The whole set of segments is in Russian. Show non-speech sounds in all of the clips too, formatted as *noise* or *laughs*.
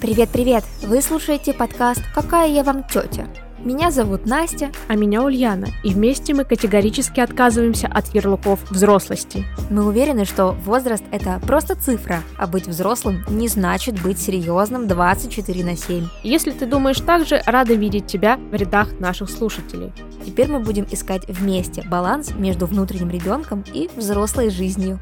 Привет-привет! Вы слушаете подкаст «Какая я вам тетя?». Меня зовут Настя. А меня Ульяна. И вместе мы категорически отказываемся от ярлыков взрослости. Мы уверены, что возраст – это просто цифра, а быть взрослым не значит быть серьезным 24 на 7. Если ты думаешь так же, рада видеть тебя в рядах наших слушателей. Теперь мы будем искать вместе баланс между внутренним ребенком и взрослой жизнью.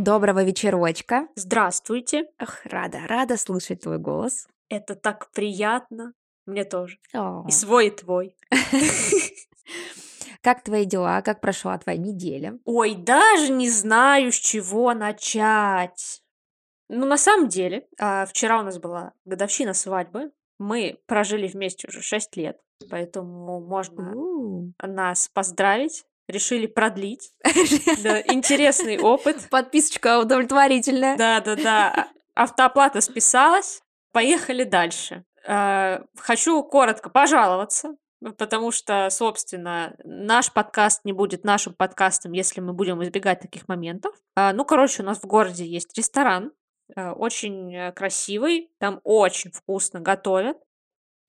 Доброго вечерочка. Здравствуйте. Ах, рада, рада слышать твой голос. Это так приятно. Мне тоже. О. И свой, и твой. *laughs* Как твои дела? Как прошла твоя неделя? Ой, даже не знаю, с чего начать. Ну, на самом деле, а, вчера у нас была годовщина свадьбы. Мы прожили вместе уже 6 лет, поэтому можно У. нас поздравить. Решили продлить. *laughs* Да, интересный опыт. Подписочка удовлетворительная. Да-да-да. Автооплата списалась. Поехали дальше. А, Хочу коротко пожаловаться, потому что, собственно, наш подкаст не будет нашим подкастом, если мы будем избегать таких моментов. А, Ну, короче, у нас в городе есть ресторан, а, очень э, красивый, там очень вкусно готовят.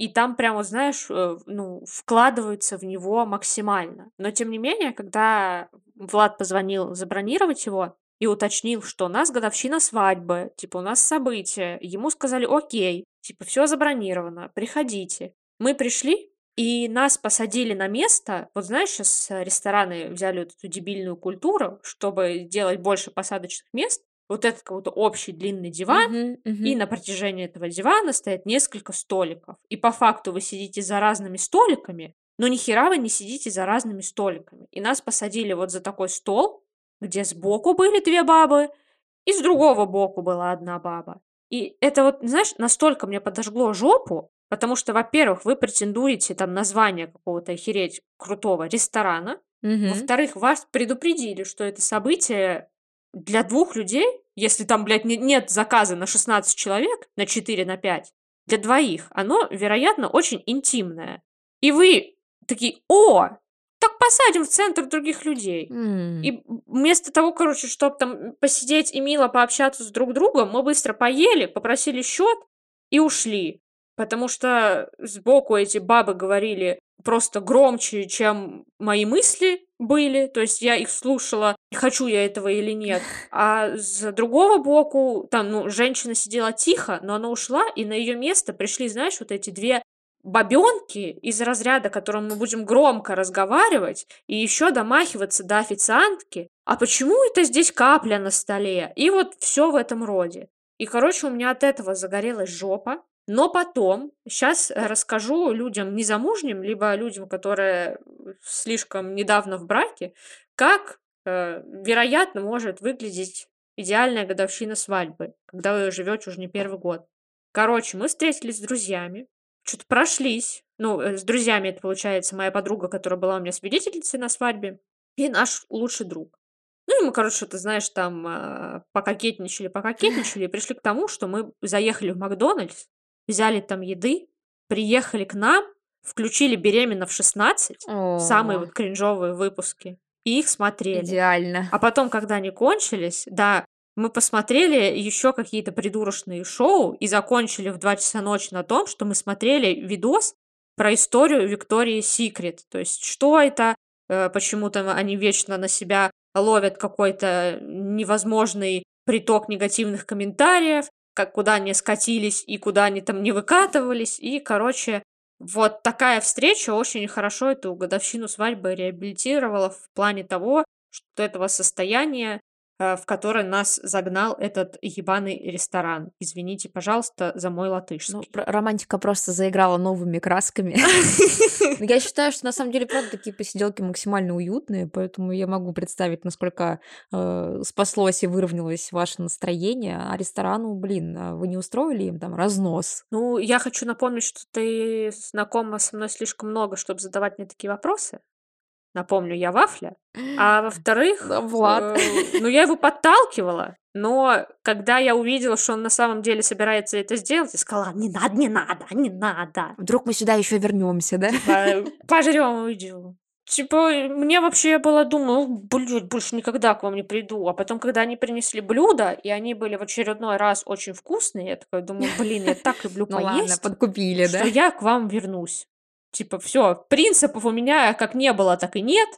И там прямо, знаешь, э, ну, вкладываются в него максимально. Но тем не менее, когда Влад позвонил забронировать его и уточнил, что у нас годовщина свадьбы, типа у нас событие, ему сказали, окей, типа все забронировано, приходите. Мы пришли, и нас посадили на место. Вот знаешь, сейчас рестораны взяли вот эту дебильную культуру, чтобы делать больше посадочных мест. Вот этот какой-то общий длинный диван, Мгм, мгм. и на протяжении этого дивана стоят несколько столиков. И по факту вы сидите за разными столиками, но ни хера вы не сидите за разными столиками. И нас посадили вот за такой стол, где сбоку были две бабы, и с другого боку была одна баба. И это вот, знаешь, настолько мне подожгло жопу, потому что, во-первых, вы претендуете там название какого-то охереть крутого ресторана, Мгм. во-вторых, вас предупредили, что это событие для двух людей, если там, блядь, не- нет заказа на 16 человек, на 4, на 5, для двоих, оно, вероятно, очень интимное. И вы такие, о, так посадим в центр других людей. М. И вместо того, короче, чтобы там посидеть и мило пообщаться с друг другом, мы быстро поели, попросили счет и ушли. Потому что сбоку эти бабы говорили просто громче, чем мои мысли были. То есть я их слушала, хочу я этого или нет. *laughs* А с другого боку, там, ну, женщина сидела тихо, но она ушла, и на ее место пришли, знаешь, вот эти две бабенки из разряда, которым мы будем громко разговаривать и еще домахиваться до официантки. А почему это здесь капля на столе? И вот все в этом роде. И, короче, у меня от этого загорелась жопа. Но потом, сейчас расскажу людям незамужним, либо людям, которые слишком недавно в браке, как, э, вероятно, может выглядеть идеальная годовщина свадьбы, когда вы живете уже не первый год. Короче, мы встретились с друзьями, что-то прошлись. Ну, э, с друзьями это получается моя подруга, которая была у меня свидетельницей на свадьбе, и наш лучший друг. Ну и мы, короче, ты знаешь, там а, пококетничали, пококетничали, и пришли к тому, что мы заехали в Макдональдс, взяли там еды, приехали к нам, включили «Беременна в 16», самые О, вот кринжовые выпуски, и их смотрели. Идеально. А потом, когда они кончились, да, мы посмотрели еще какие-то придурочные шоу и закончили в 2 часа ночи на том, что мы смотрели видос про историю Виктории Секрет. То есть, что это, э, почему там они вечно на себя ловят какой-то невозможный приток негативных комментариев, как куда они скатились и куда они там не выкатывались. И, короче, вот такая встреча очень хорошо эту годовщину свадьбы реабилитировала в плане того, что этого состояния, э, в которое нас загнал этот ебаный ресторан. Извините, пожалуйста, за мой Ну, латышский. пр- романтика просто заиграла новыми красками. *laughs* Я считаю, что на самом деле, правда, такие посиделки максимально уютные, поэтому я могу представить, насколько э, спаслось и выровнялось ваше настроение. А ресторану, блин, а вы не устроили им там разнос? Ну, я хочу напомнить, что ты знакома со мной слишком много, чтобы задавать мне такие вопросы. Напомню, я вафля. А *gasps* во-вторых, Да, Влад. э, ну, я его подталкивала, но когда я увидела, что он на самом деле собирается это сделать, я сказала, не надо, не надо, не надо. Вдруг мы сюда еще вернемся, да? Типа, *laughs* Пожрем уйдем. Типа, мне вообще, я была думаю, блядь, больше никогда к вам не приду. А потом, когда они принесли блюда, и они были в очередной раз очень вкусные, я такая думаю, блин, я так люблю Ну ладно, поесть, подкупили, да? что я к вам вернусь. Типа, все, принципов у меня как не было, так и нет.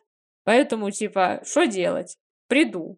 Поэтому, типа, что делать? Приду.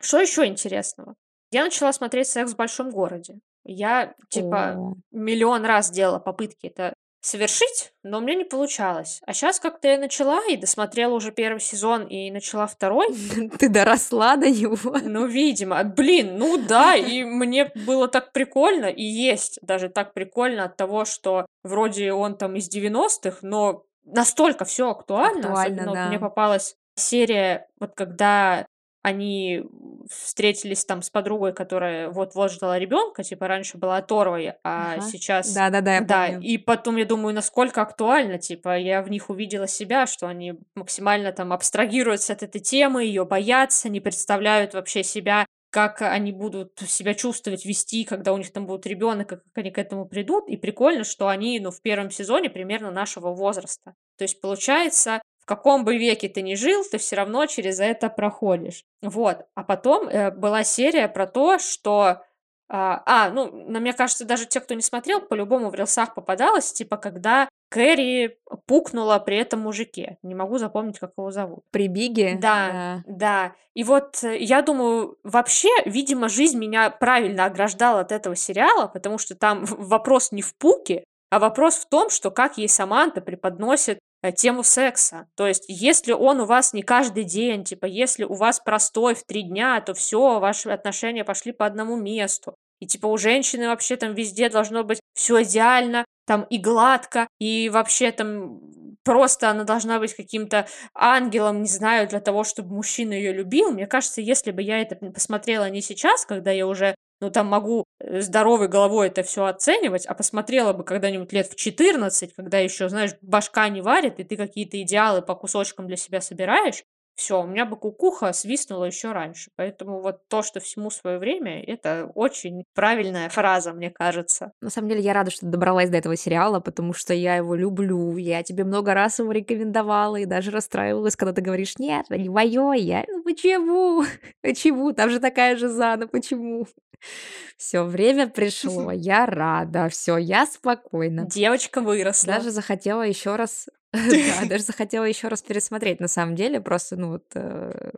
Что еще интересного? Я начала смотреть «Секс в большом городе». Я, типа, О. миллион раз делала попытки это совершить, но у меня не получалось. А сейчас как-то я начала и досмотрела уже первый сезон и начала второй. *laughs* Ты доросла до него? Ну, видимо. Блин, ну да, и мне было так прикольно, и есть даже так прикольно от того, что вроде он там из 90-х, но настолько все актуально. Актуально, Особенно вот мне да. попалась серия, вот когда они встретились там с подругой, которая вот-вот ждала ребенка, типа раньше была оторвой, а Ага. сейчас Да-да-да, я да, помню. и потом я думаю, насколько актуально, типа, я в них увидела себя, что они максимально там абстрагируются от этой темы, ее боятся, не представляют вообще себя, как они будут себя чувствовать, вести, когда у них там будет ребенок, как они к этому придут. И прикольно, что они, ну, в первом сезоне примерно нашего возраста. То есть, получается, каком бы веке ты ни жил, ты все равно через это проходишь. Вот. А потом э, была серия про то, что а, а, ну, на мне кажется, даже те, кто не смотрел, по-любому в рилсах попадалось, типа, когда Кэрри пукнула при этом мужике. Не могу запомнить, как его зовут. При Биге? Да, да. И вот э, я думаю, вообще, видимо, жизнь меня правильно ограждала от этого сериала, потому что там *laughs* вопрос не в пуке, а вопрос в том, что как ей Саманта преподносит э, тему секса. То есть, если он у вас не каждый день, типа, если у вас простой в три дня, то все, ваши отношения пошли по одному месту. И типа у женщины вообще там везде должно быть все идеально, там и гладко, и вообще там просто она должна быть каким-то ангелом, не знаю, для того, чтобы мужчина ее любил. Мне кажется, если бы я это посмотрела не сейчас, когда я уже ну, там могу э, здоровой головой это все оценивать, а посмотрела бы когда-нибудь лет в 14, когда еще, знаешь, башка не варит, и ты какие-то идеалы по кусочкам для себя собираешь, все, у меня бы кукуха свистнула еще раньше. Поэтому вот то, что всему свое время, это очень правильная фраза, мне кажется. На самом деле, я рада, что добралась до этого сериала, потому что я его люблю. Я тебе много раз его рекомендовала и даже расстраивалась, когда ты говоришь: "Нет, это не моё". Я: "Ну почему? *laughs* Почему? Там же такая же Зана, почему?" *laughs* Всё, время пришло, *laughs* я рада, всё, я спокойна. Девочка выросла. Даже захотела еще раз *laughs* да, *laughs* даже захотела еще раз пересмотреть. На самом деле, просто, ну вот, э,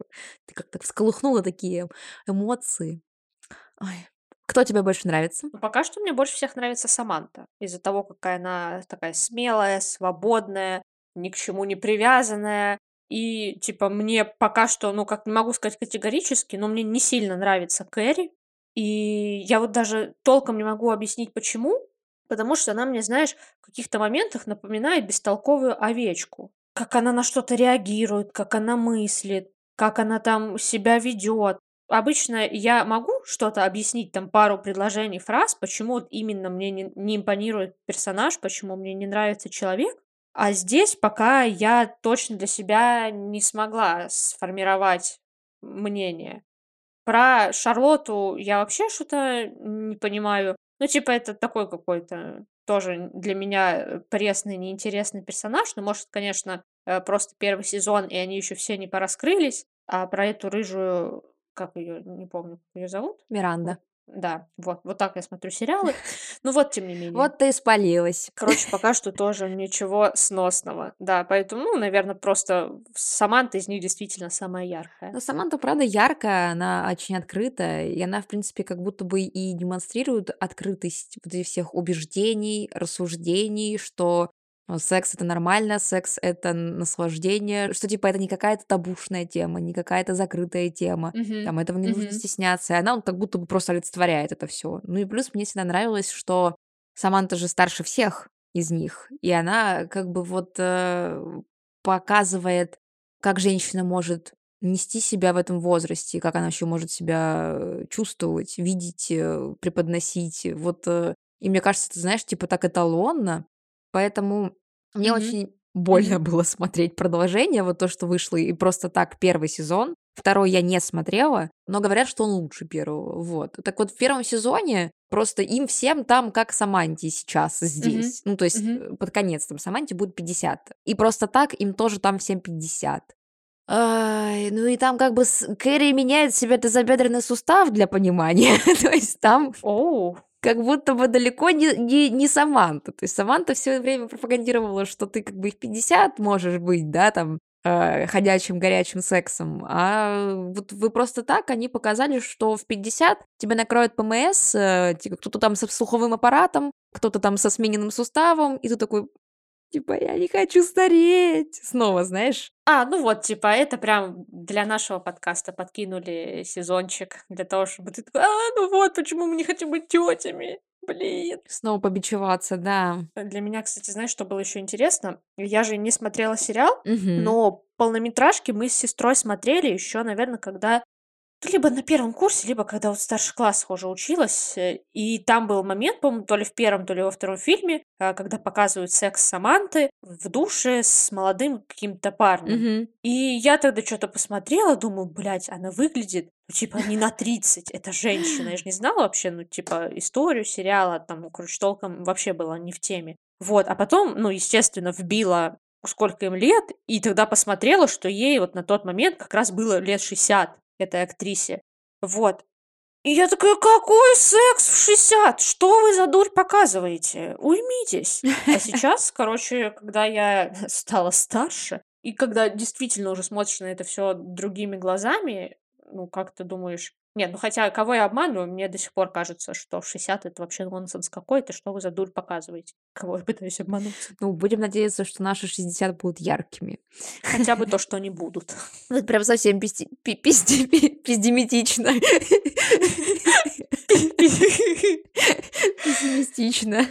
ты как-то всколыхнула такие эмоции. Ой. Кто тебе больше нравится? Ну, пока что мне больше всех нравится Саманта. Из-за того, какая она такая смелая, свободная, ни к чему не привязанная. И, типа, мне пока что, ну, как не могу сказать категорически, но мне не сильно нравится Кэрри. И я вот даже толком не могу объяснить, почему. Потому что она мне, знаешь, в каких-то моментах напоминает бестолковую овечку. Как она на что-то реагирует, как она мыслит, как она там себя ведет. Обычно я могу что-то объяснить, там пару предложений, фраз, почему вот именно мне не, не импонирует персонаж, почему мне не нравится человек. А здесь пока я точно для себя не смогла сформировать мнение. Про Шарлотту я вообще что-то не понимаю. Ну, типа, это такой какой-то тоже для меня э, пресный, неинтересный персонаж. Ну, может, конечно, э, просто первый сезон, и они еще все не пораскрылись. А про эту рыжую, как ее, не помню, как ее зовут. Миранда. Да, вот, вот так я смотрю сериалы. *laughs* Ну вот, тем не менее. Вот ты и спалилась. Короче, пока что *laughs* тоже ничего сносного. Да, поэтому, ну, наверное, просто Саманта из них действительно самая яркая. Но Саманта, правда, яркая, она очень открытая, и она, в принципе, как будто бы и демонстрирует открытость вот этих всех убеждений, рассуждений, что э, секс это нормально, секс это наслаждение, что типа это не какая-то табушная тема, не какая-то закрытая тема, Мгм. там этого не нужно Мгм. стесняться, и она вот как будто бы просто олицетворяет это все. Ну и плюс мне всегда нравилось, что Саманта же старше всех из них, и она как бы вот э, показывает, как женщина может нести себя в этом возрасте, как она еще может себя э, чувствовать, видеть, э, преподносить. Вот, э, и мне кажется, ты знаешь, типа так эталонно, поэтому мне Мгм. очень больно было смотреть продолжение, вот то, что вышло, и просто так первый сезон. Второй я не смотрела, но говорят, что он лучше первого. Вот. Так вот, в первом сезоне просто им всем там как Саманте сейчас здесь. Ну, то есть э, под конец там Саманте будет 50. И просто так им тоже там всем 50. Ай, ну и там как бы Кэрри меняет себе тазобедренный сустав для понимания. *laughs* То есть там Оу. Как будто бы далеко не, не, не Саманта. То есть Саманта все время пропагандировала, что ты как бы и в 50 можешь быть, да, там, э, ходячим горячим сексом. А вот вы просто так, они показали, что в 50 тебя накроет ПМС, э, типа, кто-то там со слуховым аппаратом, кто-то там со смененным суставом, и ты такой, типа, я не хочу стареть. Снова, знаешь? А, ну вот, типа, это прям для нашего подкаста подкинули сезончик для того, чтобы ты такой, а, ну вот, почему мы не хотим быть тетями, блин. Снова побичеваться, да. Для меня, кстати, знаешь, что было еще интересно? Я же не смотрела сериал, Мгм. но полнометражки мы с сестрой смотрели еще, наверное, когда ну, либо на первом курсе, либо когда вот в старших классах уже училась. э, И там был момент, по-моему, то ли в первом, то ли во втором фильме, а, когда показывают секс Саманты в душе с молодым каким-то парнем. Мгм. И я тогда что-то посмотрела, думаю, блядь, она выглядит, ну, типа, не на 30, это женщина. Я же не знала вообще, ну, типа, историю сериала, там, ну, короче, толком вообще была не в теме. Вот, а потом, ну, естественно, вбила, сколько им лет, и тогда посмотрела, что ей вот на тот момент как раз было лет 60, этой актрисе. Вот. И я такая, какой секс в 60? Что вы за дурь показываете? Уймитесь. А сейчас, короче, когда я *laughs* стала старше, и когда действительно уже смотришь на это все другими глазами, ну, как ты думаешь... Нет, ну хотя, кого я обманываю, мне до сих пор кажется, что в 60 это вообще нонсенс какой-то, что вы за дурь показываете. *laughs* Кого я пытаюсь обмануть? Ну, будем надеяться, что наши 60 будут яркими. Хотя бы то, *laughs* что они будут. Ну, Это прям совсем пиздемитично. Пессимистично.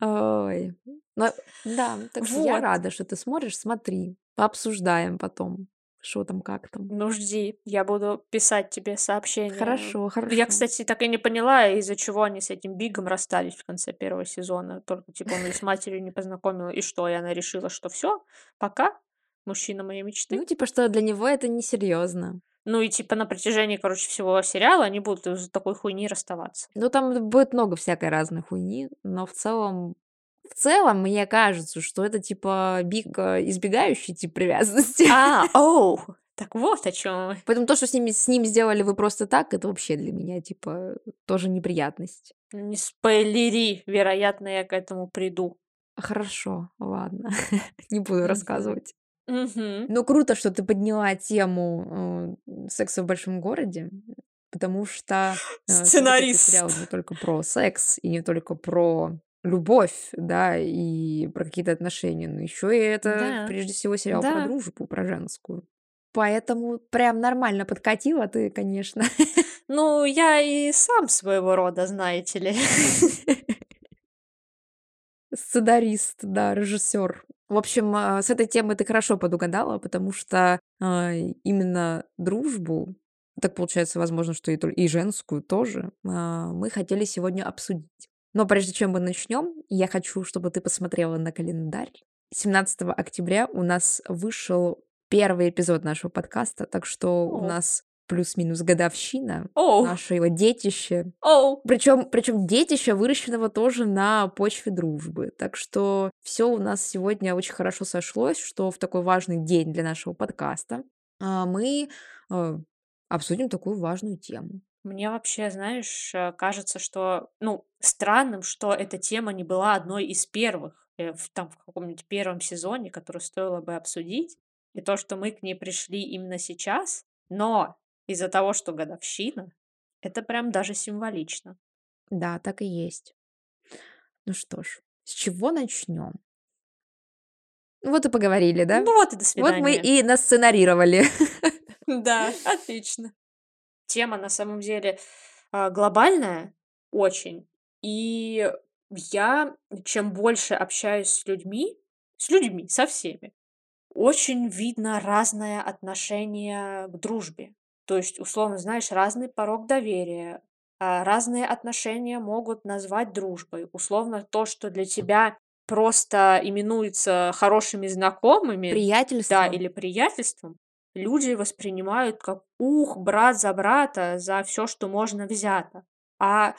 Ой. Ну, да, так что я Вот. рада, что ты смотришь, смотри. Пообсуждаем потом, что там, как там. Ну, жди, я буду писать тебе сообщения. Хорошо, хорошо. Я, кстати, так и не поняла, из-за чего они с этим Бигом расстались в конце первого сезона. Только, типа, он с *laughs* матерью не познакомил. И что, и она решила, что все, пока, мужчина моей мечты. Ну, типа, что для него это несерьезно. Ну и, типа, на протяжении, короче, всего сериала они будут из-за такой хуйни расставаться. Ну, там будет много всякой разной хуйни, но в целом... В целом, мне кажется, что это, типа, Биг э, избегающий тип привязанности. А, *laughs* оу, так вот о чем. Поэтому то, что с, ними, с ним сделали вы просто так, это вообще для меня, типа, тоже неприятность. Не спойлери, вероятно, я к этому приду. Хорошо, ладно, *laughs* не буду рассказывать. Ну, круто, что ты подняла тему э, секса в большом городе, потому что э, Сценарист. сериал не только про секс и не только про любовь, да, и про какие-то отношения, но еще и это Да. прежде всего сериал про Да. дружбу, про женскую. Поэтому прям нормально подкатила ты, конечно. *laughs* Ну, я и сам своего рода, знаете ли. *laughs* Сценарист, да, режиссер. В общем, а, с этой темой ты хорошо подугадала, потому что а, именно дружбу, так получается, возможно, что и, и женскую тоже, а, мы хотели сегодня обсудить. Но прежде чем мы начнем, я хочу, чтобы ты посмотрела на календарь. 17 октября у нас вышел первый эпизод нашего подкаста, так что у О. нас плюс-минус годовщина Оу, нашего детище. оу. Причем, причем детища, выращенного тоже на почве дружбы. Так что все у нас сегодня очень хорошо сошлось, что в такой важный день для нашего подкаста а, мы э, обсудим такую важную тему. Мне вообще, знаешь, э, кажется, что, ну, странным, что эта тема не была одной из первых, э, в, там, в каком-нибудь первом сезоне, которую стоило бы обсудить, и то, что мы к ней пришли именно сейчас, но из-за того, что годовщина, это прям даже символично. Да, так и есть. Ну что ж, с чего начнем? Вот и поговорили, да? Ну вот и до Вот мы свидания. и насценарировали. Да, *laughs* отлично. Тема на самом деле а, глобальная очень. И я, чем больше общаюсь с людьми, с людьми, со всеми, очень видно разное отношение к дружбе. То есть, условно, знаешь, разный порог доверия, а, разные отношения могут назвать дружбой. Условно, то, что для тебя просто именуется хорошими знакомыми, да, Приятельство. или приятельством, люди воспринимают как: ух, брат за брата, за всё, что можно взято. А,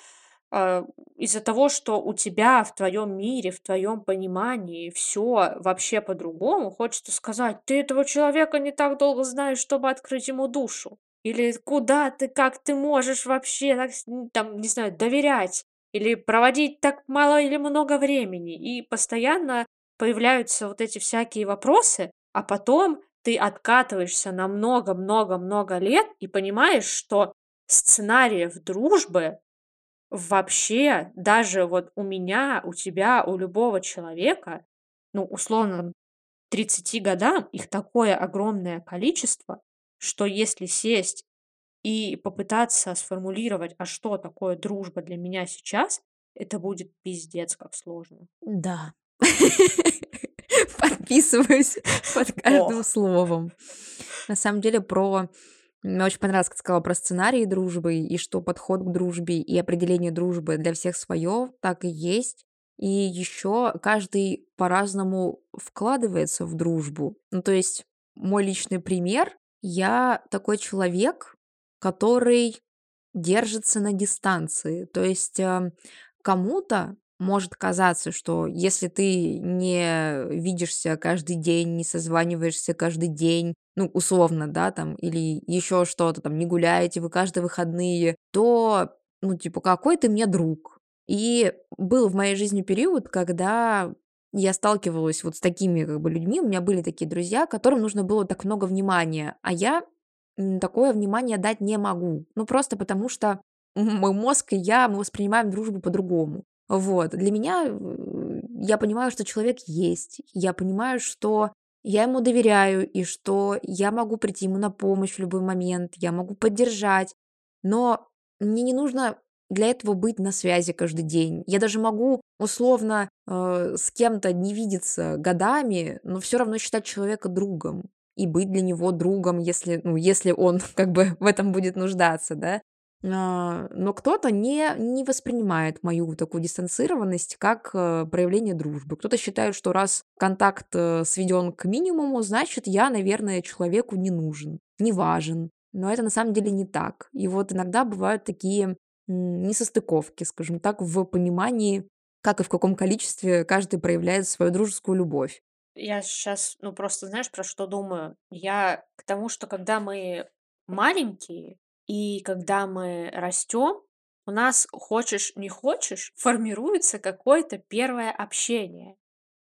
а, из-за того, что у тебя в твоем мире, в твоем понимании всё вообще по-другому, хочется сказать: "Ты этого человека не так долго знаешь, чтобы открыть ему душу". Или: "Куда ты, как ты можешь вообще так там, не знаю, доверять или проводить так мало или много времени?" И постоянно появляются вот эти всякие вопросы, а потом ты откатываешься на много много много лет и понимаешь, что сценариев дружбы вообще даже вот у меня, у тебя, у любого человека, ну, условно, к 30 годам их такое огромное количество, что если сесть и попытаться сформулировать, а что такое дружба для меня сейчас, это будет пиздец как сложно. Да. *laughs* Подписываюсь *laughs* под каждым Ох. словом. На самом деле про мне очень понравилось, как ты сказала про сценарии дружбы, и что подход к дружбе и определение дружбы для всех своё, так и есть. И ещё каждый по-разному вкладывается в дружбу. Ну, то есть мой личный пример: я такой человек, который держится на дистанции. То есть, а, кому-то может казаться, что если ты не видишься каждый день, не созваниваешься каждый день, ну, условно, да, там, или ещё что-то там, не гуляете вы каждые выходные, то, ну, типа, какой ты мне друг? И был в моей жизни период, когда я сталкивалась вот с такими как бы людьми. У меня были такие друзья, которым нужно было так много внимания, а я, такое внимание дать не могу. Ну, просто потому что мой мозг и я, мы воспринимаем дружбу по-другому. Вот. Для меня, я понимаю, что человек есть, я понимаю, что я ему доверяю и что я могу прийти ему на помощь в любой момент, я могу поддержать, но мне не нужно для этого быть на связи каждый день. Я даже могу условно, э, с кем-то не видеться годами, но всё равно считать человека другом и быть для него другом, если, ну, если он *laughs* как бы в этом будет нуждаться, да. А, но кто-то не не воспринимает мою такую дистанцированность как, э, проявление дружбы. Кто-то считает, что раз контакт, э, сведён к минимуму, значит, я, наверное, человеку не нужен, не важен. Но это на самом деле не так. И вот иногда бывают такие, несостыковки, скажем так, в понимании, как и в каком количестве каждый проявляет свою дружескую любовь. Я щас, ну, просто знаешь, про что думаю? Я к тому, что когда мы маленькие и когда мы растём, у нас, хочешь не хочешь, формируется какое-то первое общение.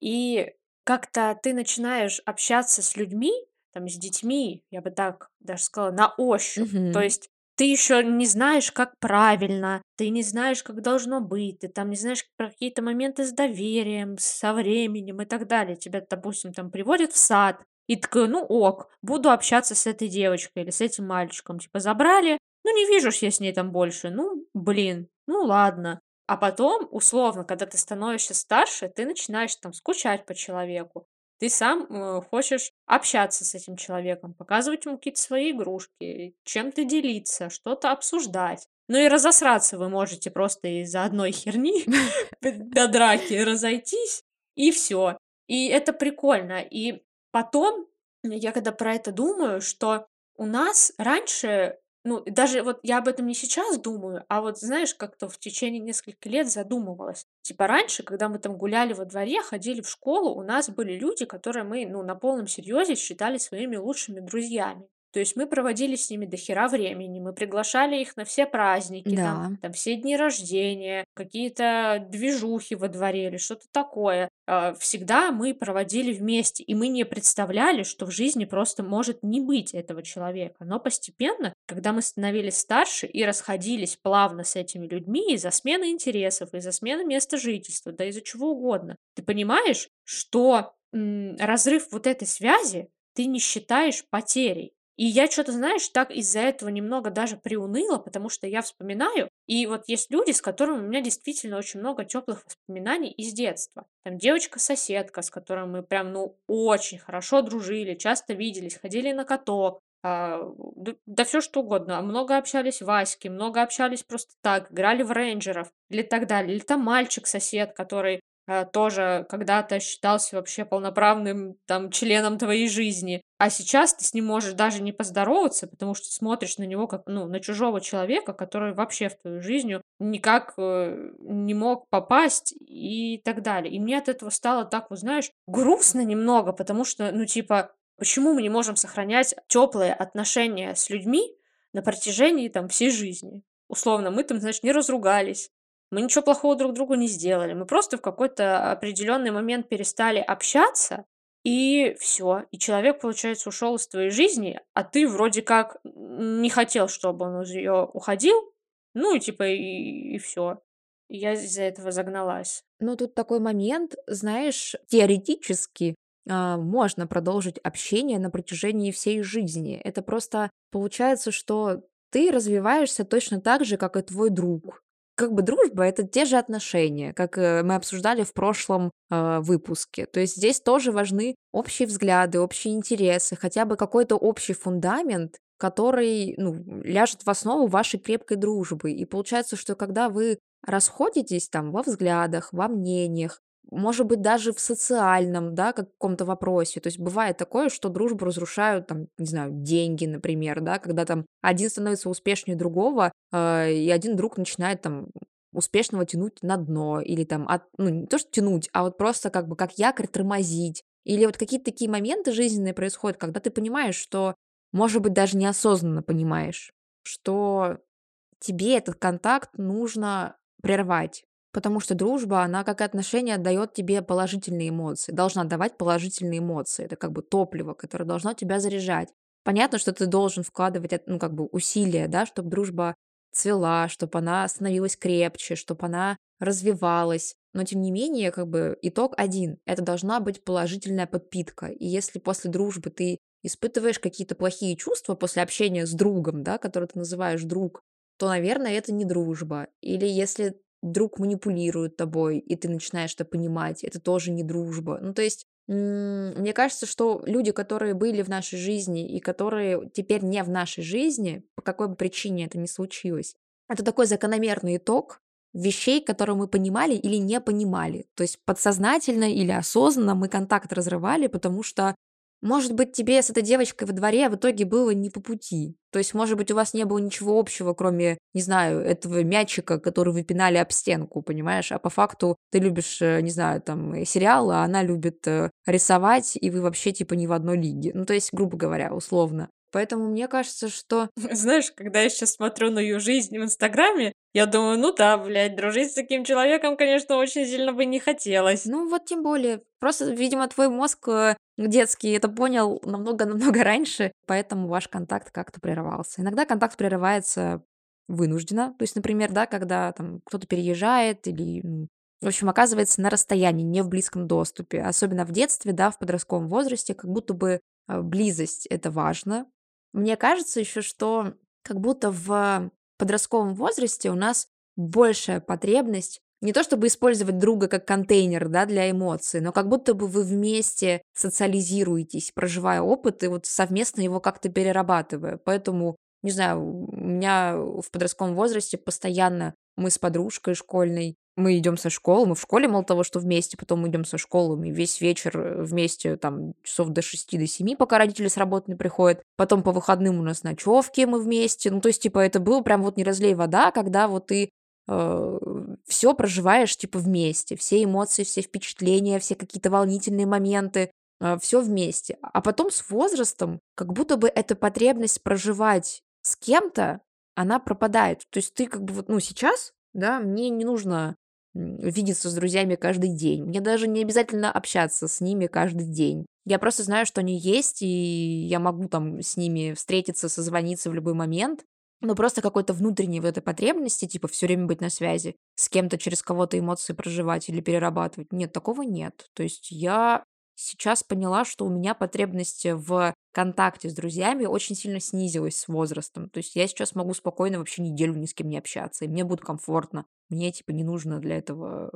И как-то ты начинаешь общаться с людьми, там, с детьми, я бы так даже сказала, на ощупь. То Мгм. есть ты ещё не знаешь, как правильно, ты не знаешь, как должно быть, ты там не знаешь про какие-то моменты с доверием, со временем и так далее. Тебя, допустим, там приводят в сад, и такой: "Ну ок, буду общаться с этой девочкой или с этим мальчиком". Типа забрали, ну, не вижусь я с ней там больше, ну, блин, ну ладно. А потом, условно, когда ты становишься старше, ты начинаешь там скучать по человеку. Ты сам, э, хочешь общаться с этим человеком, показывать ему какие-то свои игрушки, чем-то делиться, что-то обсуждать. Ну и разосраться вы можете просто из-за одной херни, *laughs* до драки разойтись, и всё. И это прикольно. И потом, я когда про это думаю, что у нас раньше, ну, даже вот я об этом не сейчас думаю, а вот знаешь, как-то в течение нескольких лет задумывалась. Типа раньше, когда мы там гуляли во дворе, ходили в школу, у нас были люди, которые мы, ну, на полном серьёзе считали своими лучшими друзьями. То есть мы проводили с ними дохера времени, мы приглашали их на все праздники, там Да. там, все дни рождения, какие-то движухи во дворе или что-то такое. А, всегда мы проводили вместе, и мы не представляли, что в жизни просто может не быть этого человека. Но постепенно, когда мы становились старше и расходились плавно с этими людьми из-за смены интересов, из-за смены места жительства, да из-за чего угодно, ты понимаешь, что, м, разрыв вот этой связи ты не считаешь потерей. И я чё-то, знаешь, так из-за этого немного даже приуныла, потому что я вспоминаю, и вот есть люди, с которыми у меня действительно очень много тёплых воспоминаний из детства. Там девочка-соседка, с которой мы прям, ну, очень хорошо дружили, часто виделись, ходили на каток, а, д да всё что угодно. Много общались Васьки, много общались просто так, играли в рейнджеров или так далее. Или там мальчик-сосед, который э, тоже когда-то считался вообще полноправным там членом твоей жизни, а сейчас ты с ним можешь даже не поздороваться, потому что смотришь на него как, ну, на чужого человека, который вообще в твою жизнь никак э, не мог попасть и так далее. И мне от этого стало так, вот знаешь, грустно немного, потому что, ну, типа, почему мы не можем сохранять теплые отношения с людьми на протяжении там всей жизни? Условно, мы там, знаешь, не разругались, мы ничего плохого друг другу не сделали. Мы просто в какой-то определенный момент перестали общаться, и все. И человек, получается, ушел из твоей жизни, а ты вроде как не хотел, чтобы он из ее уходил. Ну и типа и, и все. Я из-за этого загналась. Ну, тут такой момент, знаешь, теоретически а, можно продолжить общение на протяжении всей жизни. Это просто получается, что ты развиваешься точно так же, как и твой друг как бы дружба это те же отношения, как э, мы обсуждали в прошлом э, выпуске. То есть здесь тоже важны общие взгляды, общие интересы, хотя бы какой-то общий фундамент, который ну, ляжет в основу вашей крепкой дружбы. И получается, что когда вы расходитесь там во взглядах, во мнениях, может быть, даже в социальном, да, каком-то вопросе. То есть бывает такое, что дружбу разрушают, там, не знаю, деньги, например, да, когда там один становится успешнее другого, э, и один друг начинает там успешного тянуть на дно, или там, от, ну, не то, что тянуть, а вот просто как бы как якорь тормозить. Или вот какие-то такие моменты жизненные происходят, когда ты понимаешь, что, может быть, даже неосознанно понимаешь, что тебе этот контакт нужно прервать. Потому что дружба, она как и отношения дает тебе положительные эмоции, должна давать положительные эмоции. Это как бы топливо, которое должно тебя заряжать. Понятно, что ты должен вкладывать ну, как бы усилия, да, чтобы дружба цвела, чтобы она становилась крепче, чтобы она развивалась. Но тем не менее, как бы итог один. Это должна быть положительная подпитка. И если после дружбы ты испытываешь какие-то плохие чувства после общения с другом, да, который ты называешь друг, то, наверное, это не дружба. Или если друг манипулирует тобой, и ты начинаешь это понимать, это тоже не дружба. Ну, то есть, мне кажется, что люди, которые были в нашей жизни и которые теперь не в нашей жизни, по какой бы причине это ни случилось, это такой закономерный итог вещей, которые мы понимали или не понимали. То есть подсознательно или осознанно мы контакт разрывали, потому что может быть, тебе с этой девочкой во дворе в итоге было не по пути. То есть, может быть, у вас не было ничего общего, кроме, не знаю, этого мячика, который вы пинали об стенку, понимаешь? А по факту ты любишь, э, не знаю, там, э, сериалы, а она любит э, рисовать, и вы вообще, типа, не в одной лиге. Ну, то есть, грубо говоря, условно. Поэтому мне кажется, что... *laughs* Знаешь, когда я сейчас смотрю на ее жизнь в Инстаграме, я думаю, ну да, блядь, дружить с таким человеком, конечно, очень сильно бы не хотелось. Ну вот тем более. Просто, видимо, твой мозг э, детский это понял намного-намного *laughs* раньше, поэтому ваш контакт как-то прерывался. Иногда контакт прерывается вынужденно. То есть, например, да, когда там кто-то переезжает или ну, в общем, оказывается на расстоянии, не в близком доступе. Особенно в детстве, да, в подростковом возрасте, как будто бы э, близость это важно, мне кажется еще, что как будто в подростковом возрасте у нас большая потребность не то чтобы использовать друга как контейнер да, для эмоций, но как будто бы вы вместе социализируетесь, проживая опыт и вот совместно его как-то перерабатывая. Поэтому, не знаю, у меня в подростковом возрасте постоянно мы с подружкой школьной мы идем со школы, мы в школе, мало того, что вместе, потом мы идем со школы, мы весь вечер э, вместе, там, часов до 6 до 7, пока родители с работы не приходят. Потом по выходным у нас ночевки, мы вместе. Ну, то есть, типа, это было прям вот не разлей вода, когда вот ты э, все проживаешь, типа, вместе. Все эмоции, все впечатления, все какие-то волнительные моменты, э, все вместе. А потом с возрастом, как будто бы эта потребность проживать с кем-то, она пропадает. То есть ты как бы вот, ну, сейчас, да, мне не нужно видеться с друзьями каждый день. Мне даже не обязательно общаться с ними каждый день. Я просто знаю, что они есть, и я могу там с ними встретиться, созвониться в любой момент. Но просто какой-то внутренней в этой потребности, типа все время быть на связи, с кем-то через кого-то эмоции проживать или перерабатывать. Нет, такого нет. То есть я сейчас поняла, что у меня потребность в контакте с друзьями очень сильно снизилась с возрастом. То есть я сейчас могу спокойно вообще неделю ни с кем не общаться, и мне будет комфортно. Мне, типа, не нужно для этого...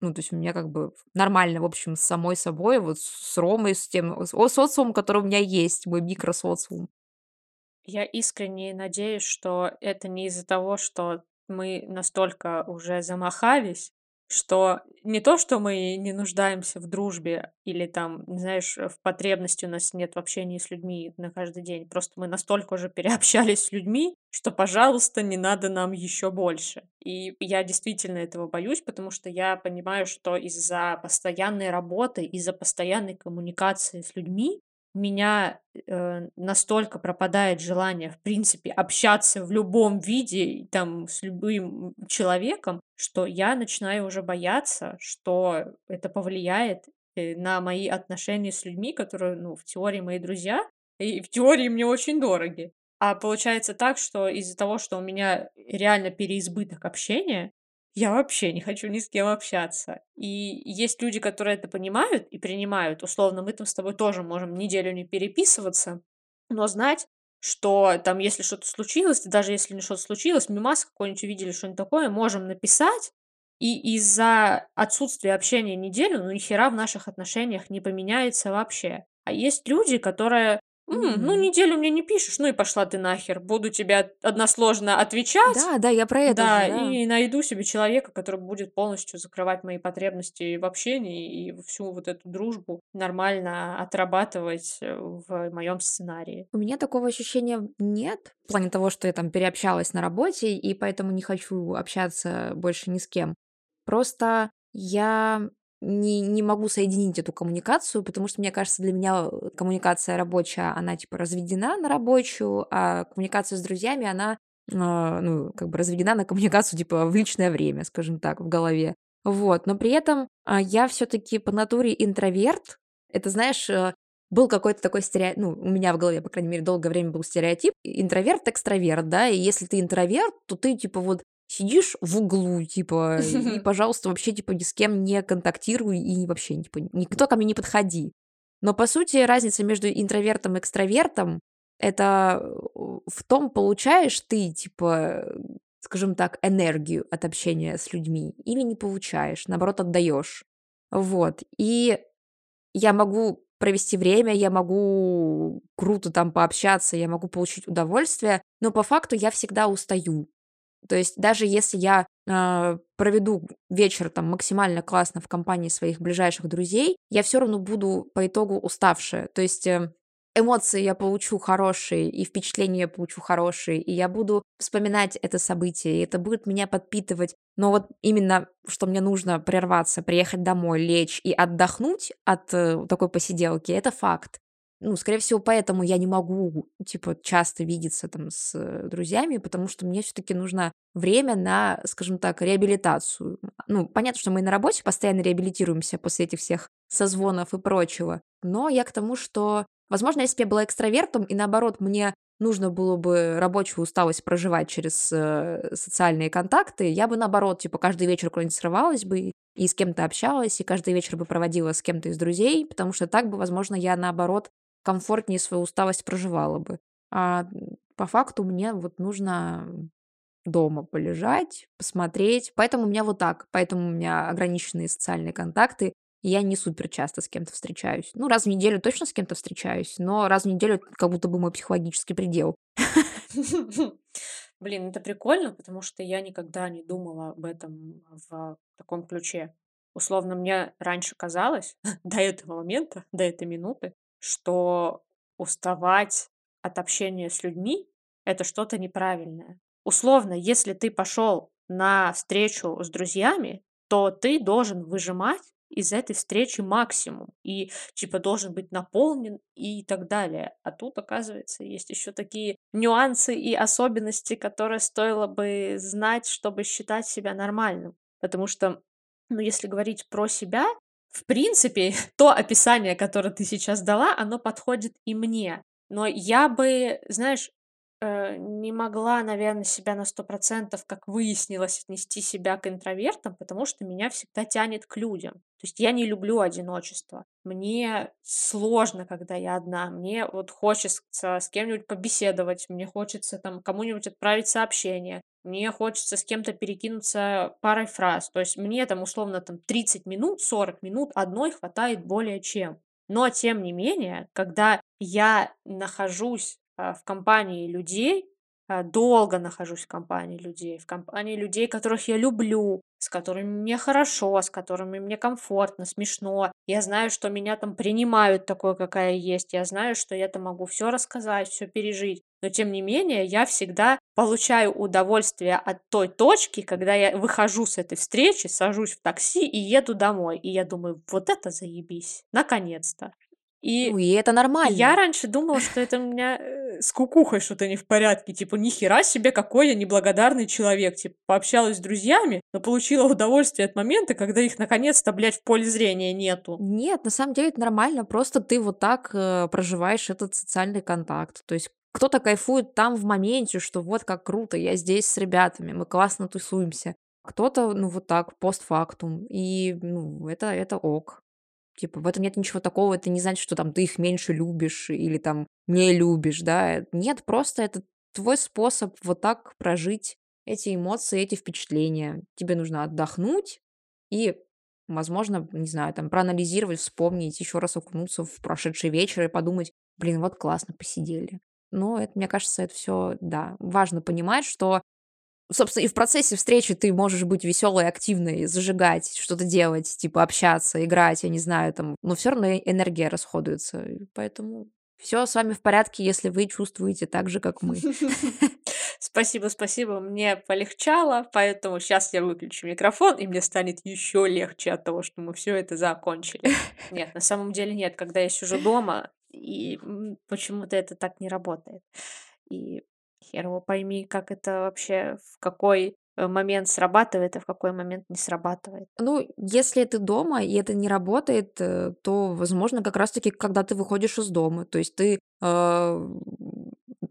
Ну, то есть у меня как бы нормально, в общем, с самой собой, вот с Ромой, с тем с социумом, который у меня есть, мой микросоциум. Я искренне надеюсь, что это не из-за того, что мы настолько уже замахались, что не то, что мы не нуждаемся в дружбе или там, знаешь, в потребности у нас нет в общении с людьми на каждый день. Просто мы настолько уже *laughs* переобщались с людьми, что, пожалуйста, не надо нам еще больше. И я действительно этого боюсь, потому что я понимаю, что из-за постоянной работы, из-за постоянной коммуникации с людьми меня э, настолько пропадает желание, в принципе, общаться в любом виде, там, с любым человеком, что я начинаю уже бояться, что это повлияет э, на мои отношения с людьми, которые, ну, в теории мои друзья, и в теории мне очень дороги. А получается так, что из-за того, что у меня реально переизбыток общения, я вообще не хочу ни с кем общаться. И есть люди, которые это понимают и принимают. Условно, мы там с тобой тоже можем неделю не переписываться, но знать, что там, если что-то случилось, даже если не что-то случилось, мимас какой-нибудь увидели, что-нибудь такое, можем написать, и из-за отсутствия общения неделю, ну, ни хера в наших отношениях не поменяется вообще. А есть люди, которые М, ну, Мгм. неделю мне не пишешь, ну и пошла ты нахер. Буду тебе односложно отвечать, Да, да, я про это же, да, да. и найду себе человека, который будет полностью закрывать мои потребности в общении и всю вот эту дружбу нормально отрабатывать э, в моем сценарии. У меня такого ощущения нет, в плане того, что я там переобщалась на работе, и поэтому не хочу общаться больше ни с кем. Просто я не, не могу соединить эту коммуникацию, потому что, мне кажется, для меня э, коммуникация рабочая, она типа разведена на рабочую, а коммуникация с друзьями, она а, ну, как бы разведена на коммуникацию типа в личное время, скажем так, в голове. Вот, но при этом а, я все-таки по натуре интроверт. Это, знаешь, э, был какой-то такой стереотип, ну, у меня в голове, по крайней мере, долгое время был стереотип интроверт-экстраверт, да, и если ты интроверт, то ты, типа, вот сидишь в углу, типа, и, *laughs* пожалуйста, вообще, типа, ни с кем не контактируй и вообще, типа, никто ко мне не подходи. Но, по сути, разница между интровертом и экстравертом это э, в том, получаешь ты, типа, скажем так, энергию от общения с людьми или не получаешь, наоборот, отдаешь. Вот. И я могу провести время, я могу круто там пообщаться, я могу получить удовольствие, но по факту я всегда устаю. То есть даже если я а, проведу вечер там максимально классно в компании своих ближайших друзей, я все равно буду по итогу уставшая. То есть э, эмоции я получу хорошие, и впечатления я получу хорошие, и я буду вспоминать это событие, и это будет меня подпитывать. Но вот именно, что мне нужно прерваться, приехать домой, лечь и отдохнуть от э, такой посиделки, это факт. Ну, скорее всего, поэтому я не могу, типа, часто видеться там с э, друзьями, потому что мне все-таки нужно время на, скажем так, реабилитацию. Ну, понятно, что мы и на работе постоянно реабилитируемся после этих всех созвонов и прочего. Но я к тому, что, возможно, если бы я была экстравертом, и наоборот, мне нужно было бы рабочую усталость проживать через э, социальные контакты, я бы наоборот, типа, каждый вечер куда-нибудь срывалась бы и с кем-то общалась, и каждый вечер бы проводила с кем-то из друзей, потому что так бы, возможно, я наоборот комфортнее свою усталость проживала бы. А по факту мне вот нужно дома полежать, посмотреть. Поэтому у меня вот так. Поэтому у меня ограниченные социальные контакты. И я не супер часто с кем-то встречаюсь. Ну, раз в неделю точно с кем-то встречаюсь, но раз в неделю это как будто бы мой психологический предел. *laughs* Блин, это прикольно, потому что я никогда не думала об этом в таком ключе. Условно, мне раньше казалось, *laughs* до этого момента, до этой минуты, что уставать от общения с людьми- это что-то неправильное. Условно, если ты пошел на встречу с друзьями, то ты должен выжимать из этой встречи максимум и, типа, должен быть наполнен и так далее. А тут, оказывается, есть еще такие нюансы и особенности, которые стоило бы знать, чтобы считать себя нормальным. Потому что, ну, если говорить про себя, в принципе, *laughs* то описание, которое ты сейчас дала, оно подходит и мне. Но я бы, знаешь, э, не могла, наверное, себя на сто процентов, как выяснилось, отнести себя к интровертам, потому что меня всегда тянет к людям. То есть я не люблю одиночество. Мне сложно, когда я одна. Мне вот хочется с кем-нибудь побеседовать, мне хочется там кому-нибудь отправить сообщение, мне хочется с кем-то перекинуться парой фраз. То есть мне там условно там 30 минут, 40 минут одной хватает более чем. Но тем не менее, когда я нахожусь в компании людей, а, долго нахожусь в компании людей, в компании людей, которых я люблю, с которыми мне хорошо, с которыми мне комфортно, смешно. Я знаю, что меня там принимают такой, какая есть. Я знаю, что я там могу все рассказать, все пережить. Но тем не менее, я всегда получаю удовольствие от той точки, когда я выхожу с этой встречи, сажусь в такси и еду домой. И я думаю, вот это заебись, наконец-то. Ну, И и это я нормально. раньше думала, что это у меня э, с кукухой что-то не в порядке. Типа, ни хера себе, какой я неблагодарный человек. Типа, пообщалась с друзьями, но получила удовольствие от момента, когда их наконец-то, блядь, в поле зрения нету. Нет, на самом деле это нормально, просто ты вот так э, проживаешь этот социальный контакт. То есть кто-то кайфует там в моменте, что вот как круто, я здесь с ребятами, мы классно тусуемся. Кто-то, ну, вот так, постфактум. И, ну, это, это ок. Типа, в этом нет ничего такого, это не значит, что там ты их меньше любишь или там не любишь, да. Нет, просто это твой способ вот так прожить эти эмоции, эти впечатления. Тебе нужно отдохнуть и, возможно, не знаю, там проанализировать, вспомнить, еще раз окунуться в прошедший вечер и подумать, блин, вот классно посидели. Но это, мне кажется, это все, да, важно понимать, что Собственно, и в процессе встречи ты можешь быть веселой, активной, зажигать, что-то делать, типа общаться, играть, я не знаю, там, но все равно энергия расходуется. Поэтому все с вами в порядке, если вы чувствуете так же, как мы. *laughs* Спасибо, спасибо, мне полегчало, поэтому сейчас я выключу микрофон, и мне станет еще легче от того, что мы все это закончили. Нет, на самом деле нет, когда я сижу дома, и почему-то это так не работает. И хер его пойми, как это вообще, в какой э, момент срабатывает, а в какой момент не срабатывает. Ну, если ты дома, и это не работает, э, то, возможно, как раз-таки, когда ты выходишь из дома. То есть ты э,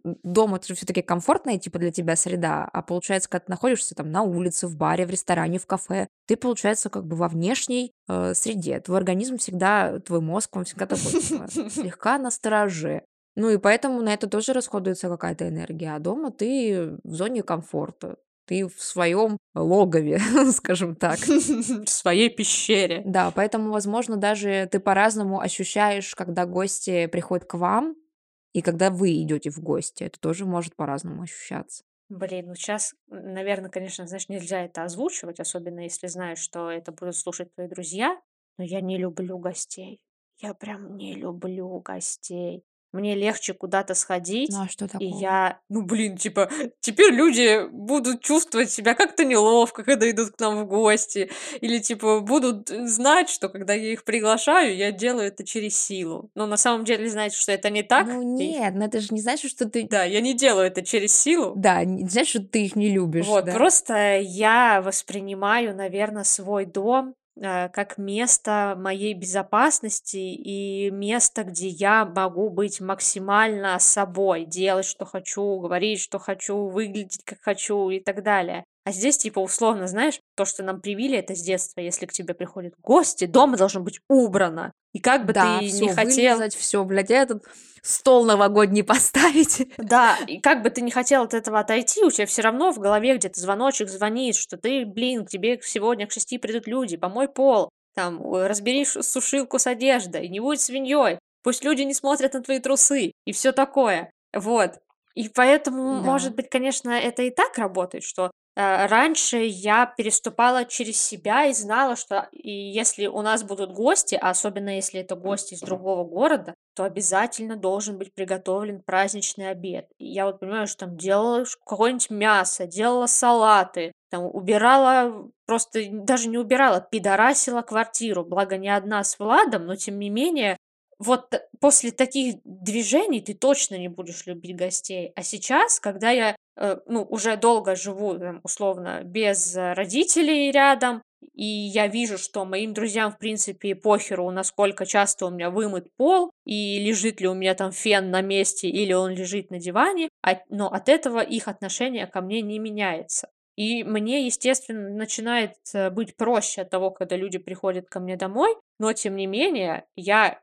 дома это же все-таки комфортная, типа, для тебя среда, а получается, когда ты находишься там на улице, в баре, в ресторане, в кафе, ты, получается, как бы во внешней э, среде. Твой организм всегда, твой мозг, он всегда такой, типа, *laughs* слегка настороже. Ну и поэтому на это тоже расходуется какая-то энергия. А дома ты в зоне комфорта. Ты в своем логове, *laughs* скажем так. *laughs* В своей пещере. Да, поэтому, возможно, даже ты по-разному ощущаешь, когда гости приходят к вам, и когда вы идете в гости. Это тоже может по-разному ощущаться. Блин, ну сейчас, наверное, конечно, знаешь, нельзя это озвучивать, особенно если знаешь, что это будут слушать твои друзья, но я не люблю гостей. Я прям не люблю гостей. Мне легче куда-то сходить, Ну а что и такого? я, ну блин, типа, теперь люди будут чувствовать себя как-то неловко, когда идут к нам в гости, или типа будут э, знать, что когда я их приглашаю, я делаю это через силу. Но на самом деле, знаете, что это не так. Ну И- нет, но это же не значит, что ты... Да, я не делаю это через силу. Да, не значит, что ты их не любишь, Вот, да. просто я воспринимаю, наверное, свой дом э, как место моей безопасности и место, где я могу быть максимально собой, делать, что хочу, говорить, что хочу, выглядеть, как хочу и так далее. А здесь, типа, условно, знаешь, то, что нам привили это с детства, если к тебе приходят гости, дома должно быть убрано. И как бы Да, ты все не хотел... вылезать, все, блядь, этот стол новогодний *laughs* поставить. Да, и как бы ты не хотел от этого отойти, у тебя все равно в голове где-то звоночек звонит, что ты, блин, к тебе сегодня к шести придут люди, помой пол, там, разбери сушилку с одеждой, не будь свиньей, пусть люди не смотрят на твои трусы и все такое. Вот. И поэтому, Да. может быть, конечно, это и так работает, что э, раньше я переступала через себя и знала, что и если у нас будут гости, а особенно если это гости из другого города, то обязательно должен быть приготовлен праздничный обед. И я вот понимаю, что там делала ш- какое-нибудь мясо, делала салаты, там убирала, просто даже не убирала, пидорасила квартиру. Благо не одна с Владом, но тем не менее, вот после таких движений ты точно не будешь любить гостей. А сейчас, когда я, ну, уже долго живу, условно, без э, родителей рядом, и я вижу, что моим друзьям, в принципе, похеру, насколько часто у меня вымыт пол, и лежит ли у меня там фен на месте, или он лежит на диване, а- но от этого их отношение ко мне не меняется. И мне, естественно, начинает э, быть проще от того, когда люди приходят ко мне домой, но тем не менее, я,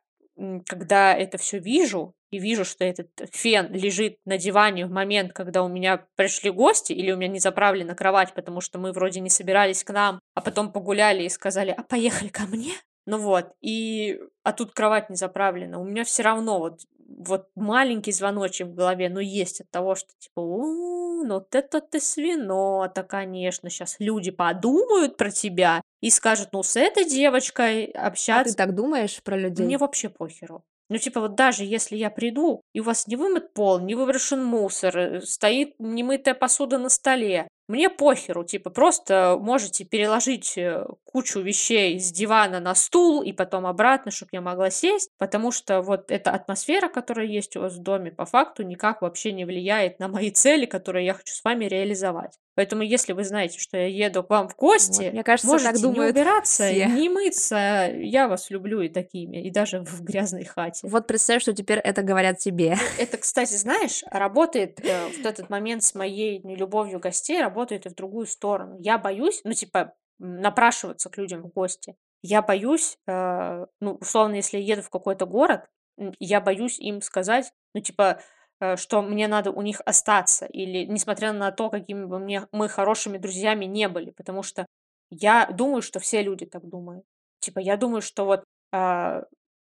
когда это все вижу, и вижу, что этот фен лежит на диване в момент, когда у меня пришли гости, или у меня не заправлена кровать, потому что мы вроде не собирались к нам, а потом погуляли и сказали, а поехали ко мне? Ну вот, и, а тут кровать не заправлена. У меня все равно вот вот маленький звоночек в голове, но есть от того, что типа: "У, ну вот это ты свинота, конечно, щас люди подумают про тебя и скажут: ну, с этой девочкой А ты общаться" так думаешь про Мне людей? вообще похеру. Ну, типа, вот даже если я приду, и у вас не вымыт пол, не выброшен мусор, э, стоит немытая посуда на столе, мне похеру. Типа, просто можете переложить, э, кучу вещей с дивана на стул и потом обратно, чтоб я могла сесть, потому что вот эта атмосфера, которая есть у вас в доме, по факту никак вообще не влияет на мои цели, которые я хочу с вами реализовать. Поэтому, если вы знаете, что я еду к вам в Вот, гости, мне кажется, так можете не думают убираться, все. не мыться. Я вас люблю и такими, и даже *laughs* в грязной хате. Вот представь, что теперь это говорят тебе. *laughs* Это, кстати, знаешь, работает, э, вот этот момент с моей нелюбовью гостей работает и в другую сторону. Я боюсь, ну, типа, напрашиваться к людям в гости. Я боюсь, э, ну, условно, если я еду в какой-то город, я боюсь им сказать, ну, типа, что мне надо у них остаться, или несмотря на то, какими бы мне мы хорошими друзьями не были, потому что я думаю, что все люди так думают. Типа, я думаю, что вот, а,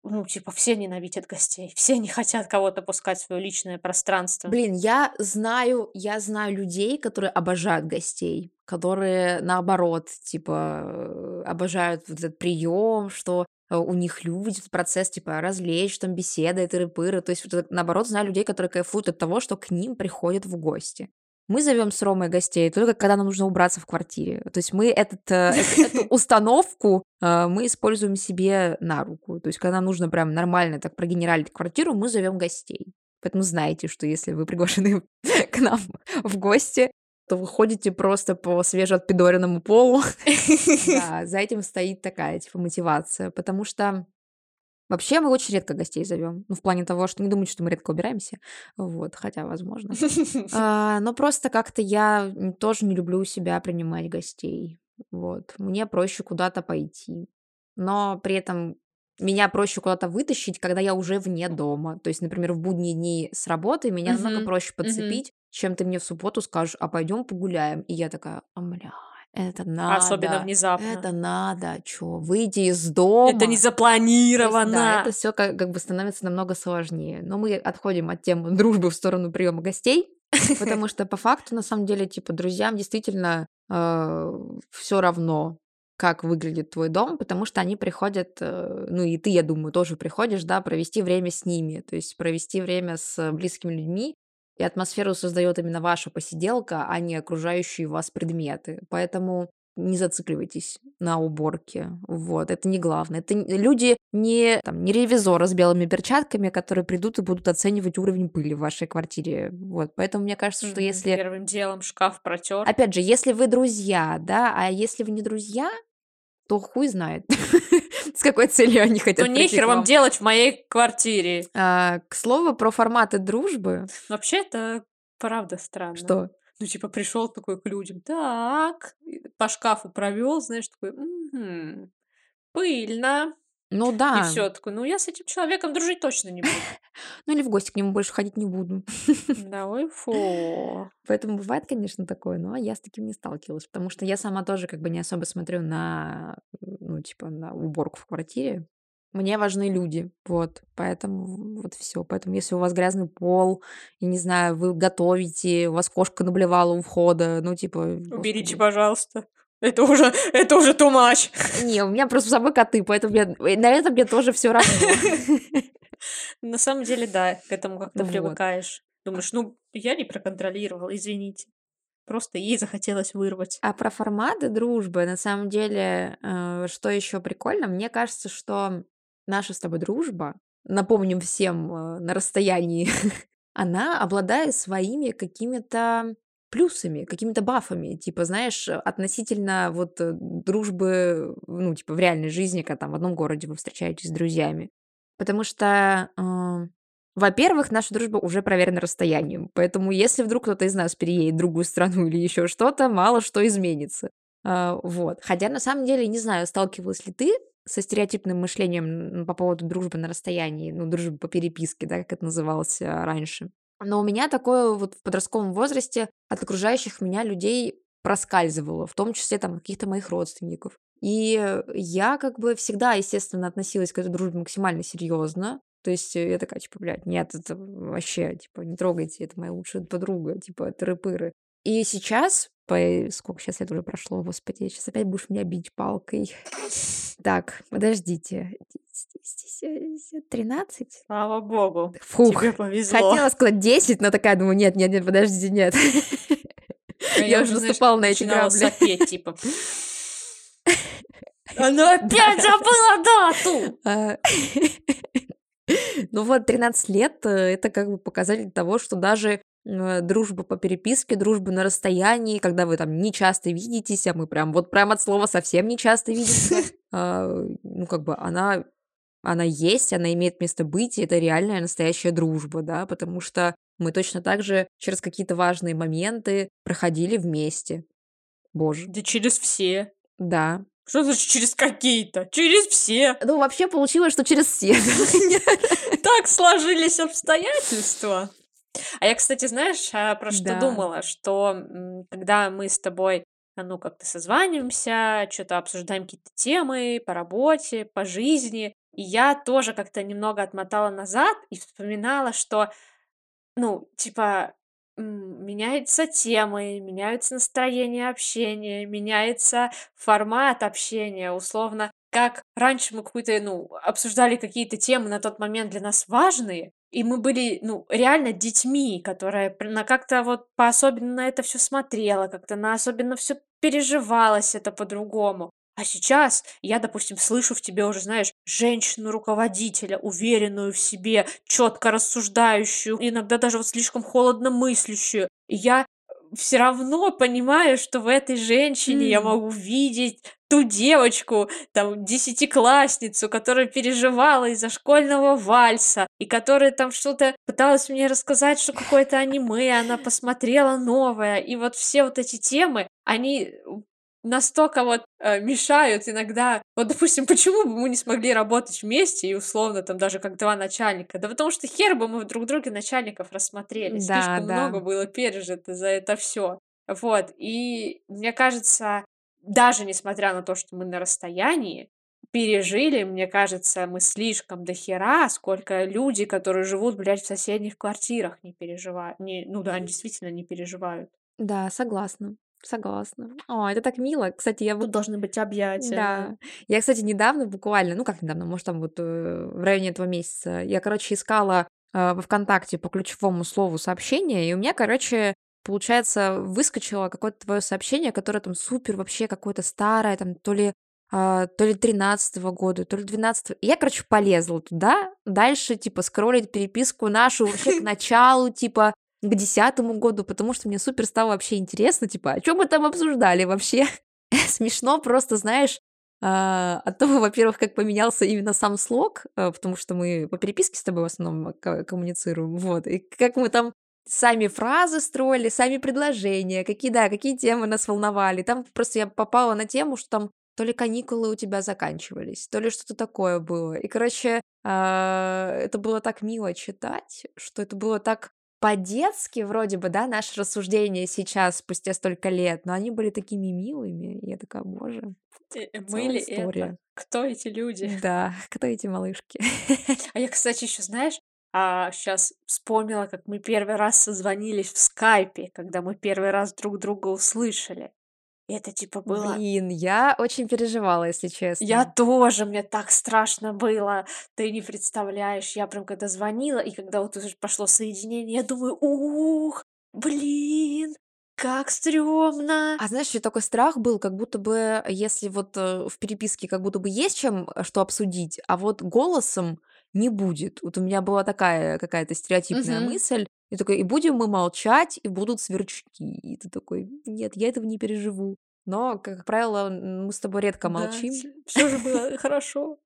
ну, типа, все ненавидят гостей, *laughs* все не хотят кого-то пускать в свое личное пространство. Блин, я знаю, я знаю людей, которые обожают гостей, которые наоборот, типа, э, обожают вот этот прием, что э, у них люди, этот процесс, типа, развлечь, там, беседы, тыры-пыры. То есть, вот, наоборот, знаю людей, которые кайфуют от того, что к ним приходят в гости. Мы зовем с Ромой гостей только когда нам нужно убраться в квартире. То есть мы этот, э, эт- эту *laughs* установку э, мы используем себе на руку. То есть когда нам нужно прям нормально так прогенералить квартиру, мы зовем гостей. Поэтому знаете, что если вы приглашены *laughs* к нам в гости, то вы ходите просто по свежеотпидоренному полу. *laughs* Да, за этим стоит такая, типа, мотивация. Потому что вообще мы очень редко гостей зовем. Ну, в плане того, что не думайте, что мы редко убираемся. Вот, хотя, возможно. *laughs* А, но просто как-то я тоже не люблю у себя принимать гостей. Вот. Мне проще куда-то пойти. Но при этом меня проще куда-то вытащить, когда я уже вне дома. То есть, например, в будние дни с работы меня намного Мгм, проще подцепить, чем ты мне в субботу скажешь, а пойдем погуляем. И я такая, а, бля, это Особенно надо, внезапно. это надо, чё, выйти из Это дома. не То есть, да, запланировано. это все как, как бы становится намного сложнее. Но мы отходим от темы дружбы в сторону приема гостей, потому *laughs* что по факту, на самом деле, типа, друзьям действительно все равно, как выглядит твой дом, потому что они приходят, э, ну и ты, я думаю, тоже приходишь, да, провести время с ними, то есть провести время с близкими людьми, и атмосферу создает именно ваша посиделка, а не окружающие вас предметы. Поэтому не зацикливайтесь на уборке. Вот, это не главное. Это люди не, там, не ревизора с белыми перчатками, которые придут и будут оценивать уровень пыли в вашей квартире. Вот, поэтому мне кажется, что если... Первым делом шкаф протер. Опять же, если вы друзья, да, а если вы не друзья, то хуй знает, *laughs* с какой целью они хотят прийти нехер вам делать в моей квартире. А, К слову про форматы дружбы, Вообще, это правда странно. что Ну, типа, пришел такой к людям, так, по шкафу провел, знаешь, такой, «Мгм, пыльно. Ну И да, все, такой, ну, я с этим человеком дружить точно не буду. *laughs* ну или в гости к нему больше ходить не буду. *laughs* Да, ой, фу. Поэтому бывает, конечно, такое, но я с таким не сталкивалась, потому что я сама тоже как бы не особо смотрю на, ну, типа, на уборку в квартире. Мне важны люди, вот, поэтому вот все. Поэтому если у вас грязный пол, и не знаю, вы готовите, у вас кошка наблевала у входа, ну, типа, Уберите, господи. пожалуйста. Это уже, это уже too much. Не, у меня просто с собой коты, поэтому я, э, на это мне тоже все равно. *laughs* На самом деле, да, к этому как-то привыкаешь. Думаешь, ну, я не проконтролировал, извините. Просто ей захотелось вырвать. А про форматы дружбы, на самом деле, э, что еще прикольно, мне кажется, что наша с тобой дружба, напомним всем э, на расстоянии, *laughs* она обладает своими какими-то плюсами, какими-то бафами, типа, знаешь, э, относительно вот э, дружбы, ну, типа, в реальной жизни, когда там в одном городе вы встречаетесь с друзьями. Потому что, э, во-первых, наша дружба уже проверена расстоянием, поэтому если вдруг кто-то из нас переедет в другую страну *laughs* или еще что-то, мало что изменится. А, вот. Хотя, на самом деле, не знаю, сталкивалась ли ты со стереотипным мышлением по поводу дружбы на расстоянии, ну, дружбы по переписке, да, как это называлось а, раньше. Но у меня такое вот в подростковом возрасте от окружающих меня людей проскальзывало, в том числе там каких-то моих родственников. И я как бы всегда, естественно, относилась к этой дружбе максимально серьезно. То есть э, я такая, типа, блядь, нет, это вообще, типа, не трогайте, это моя лучшая подруга, типа, тыры-пыры. И сейчас, по... сколько сейчас лет уже прошло, господи, сейчас опять будешь меня бить палкой. *laughs* Так, подождите. 13? Слава богу. Фух. Тебе повезло. Хотела сказать 10, но такая думаю, нет, нет, нет, подождите, нет. *laughs* А Я уже наступала на эти грабли. сопеть, типа. Она *laughs* опять забыла дату! А, Ну вот, 13 лет, э, это как бы показатель того, что даже э, дружба по переписке, дружба на расстоянии, когда вы там не часто видитесь, а мы прям вот прям от слова совсем не часто видимся, *laughs* а, ну как бы она она есть, она имеет место быть, и это реальная настоящая дружба, да, потому что мы точно так же через какие-то важные моменты проходили вместе. Боже, Да через все. да. Что значит через какие-то? Через все. Ну, вообще получилось, что через все. *laughs* Так сложились обстоятельства. А я, кстати, знаешь, а, про что Да. думала? Что м, когда мы с тобой, а, ну, как-то созваниваемся, что-то обсуждаем какие-то темы по работе, по жизни, и я тоже как-то немного отмотала назад и вспоминала, что, ну, типа, м, меняются темы, меняются настроения общения, меняется формат общения, условно. Как раньше мы какую-то, ну, обсуждали какие-то темы на тот момент для нас важные, и мы были, ну, реально детьми, которая на как-то вот по-особенно на это все смотрела, как-то на особенно все переживалось это по-другому. А сейчас я, допустим, слышу в тебе уже, знаешь, женщину-руководителя, уверенную в себе, четко рассуждающую, иногда даже вот слишком холодно мыслящую. И я все равно понимаю, что в этой женщине я М. могу видеть ту девочку, там, десятиклассницу, которая переживала из-за школьного вальса, и которая там что-то пыталась мне рассказать, что какое-то аниме она посмотрела новое. И вот все вот эти темы, они настолько вот э, мешают иногда. Вот, допустим, почему бы мы не смогли работать вместе и условно там даже как два начальника? Да потому что хер бы мы друг друга начальников рассмотрели. Да, Слишком да. много было пережито за это все. Вот. И мне кажется, даже несмотря на то, что мы на расстоянии, пережили, мне кажется, мы слишком до хера, сколько люди, которые живут, блядь, в соседних квартирах, не переживают. Не, ну да, они действительно не переживают. Да, согласна. Согласна. О, это так мило. Кстати, я Тут должны быть объятия. Да. Я, кстати, недавно буквально, ну как недавно, может, там вот э, в районе этого месяца, я, короче, искала э, во ВКонтакте по ключевому слову сообщение, и у меня, короче, получается, выскочило какое-то твое сообщение, которое там супер вообще какое-то старое, там то ли а, то ли 13 года, то ли 12 И я, короче, полезла туда, дальше, типа, скроллить переписку нашу вообще к *laughs* началу, типа, к десятому году, потому что мне супер стало вообще интересно, типа, о чем мы там обсуждали вообще? *laughs* Смешно просто, знаешь, а, от того, во-первых, как поменялся именно сам слог, а, потому что мы по переписке с тобой в основном ко- коммуницируем, вот, и как мы там сами фразы строили, сами предложения, какие, да, какие темы нас волновали. Там просто я попала на тему, что там то ли каникулы у тебя заканчивались, то ли что-то такое было. И, короче, а, это было так мило читать, что это было так по-детски вроде бы, да, наши рассуждения сейчас, спустя столько лет, но они были такими милыми. И я такая, боже, Э, э, Мы ли это? история. Кто эти люди? *laughs* Да, кто эти малышки? А я, кстати, еще, знаешь, а, сейчас вспомнила, как мы первый раз созвонились в скайпе, когда мы первый раз друг друга услышали. Это типа было... Блин, я очень переживала, если Я честно. тоже, мне так страшно было, ты не представляешь. Я прям когда звонила, и когда вот уже пошло соединение, я думаю, ух, блин, как стрёмно. А знаешь, еще такой страх был, как будто бы, если вот э, в переписке как будто бы есть чем э, что обсудить, а вот голосом не будет. Вот у меня была такая какая-то стереотипная Мгм. мысль, и такой, и будем мы молчать, и будут сверчки. И ты такой, нет, я этого не переживу. Но, как правило, мы с тобой редко Да, молчим. все же было хорошо.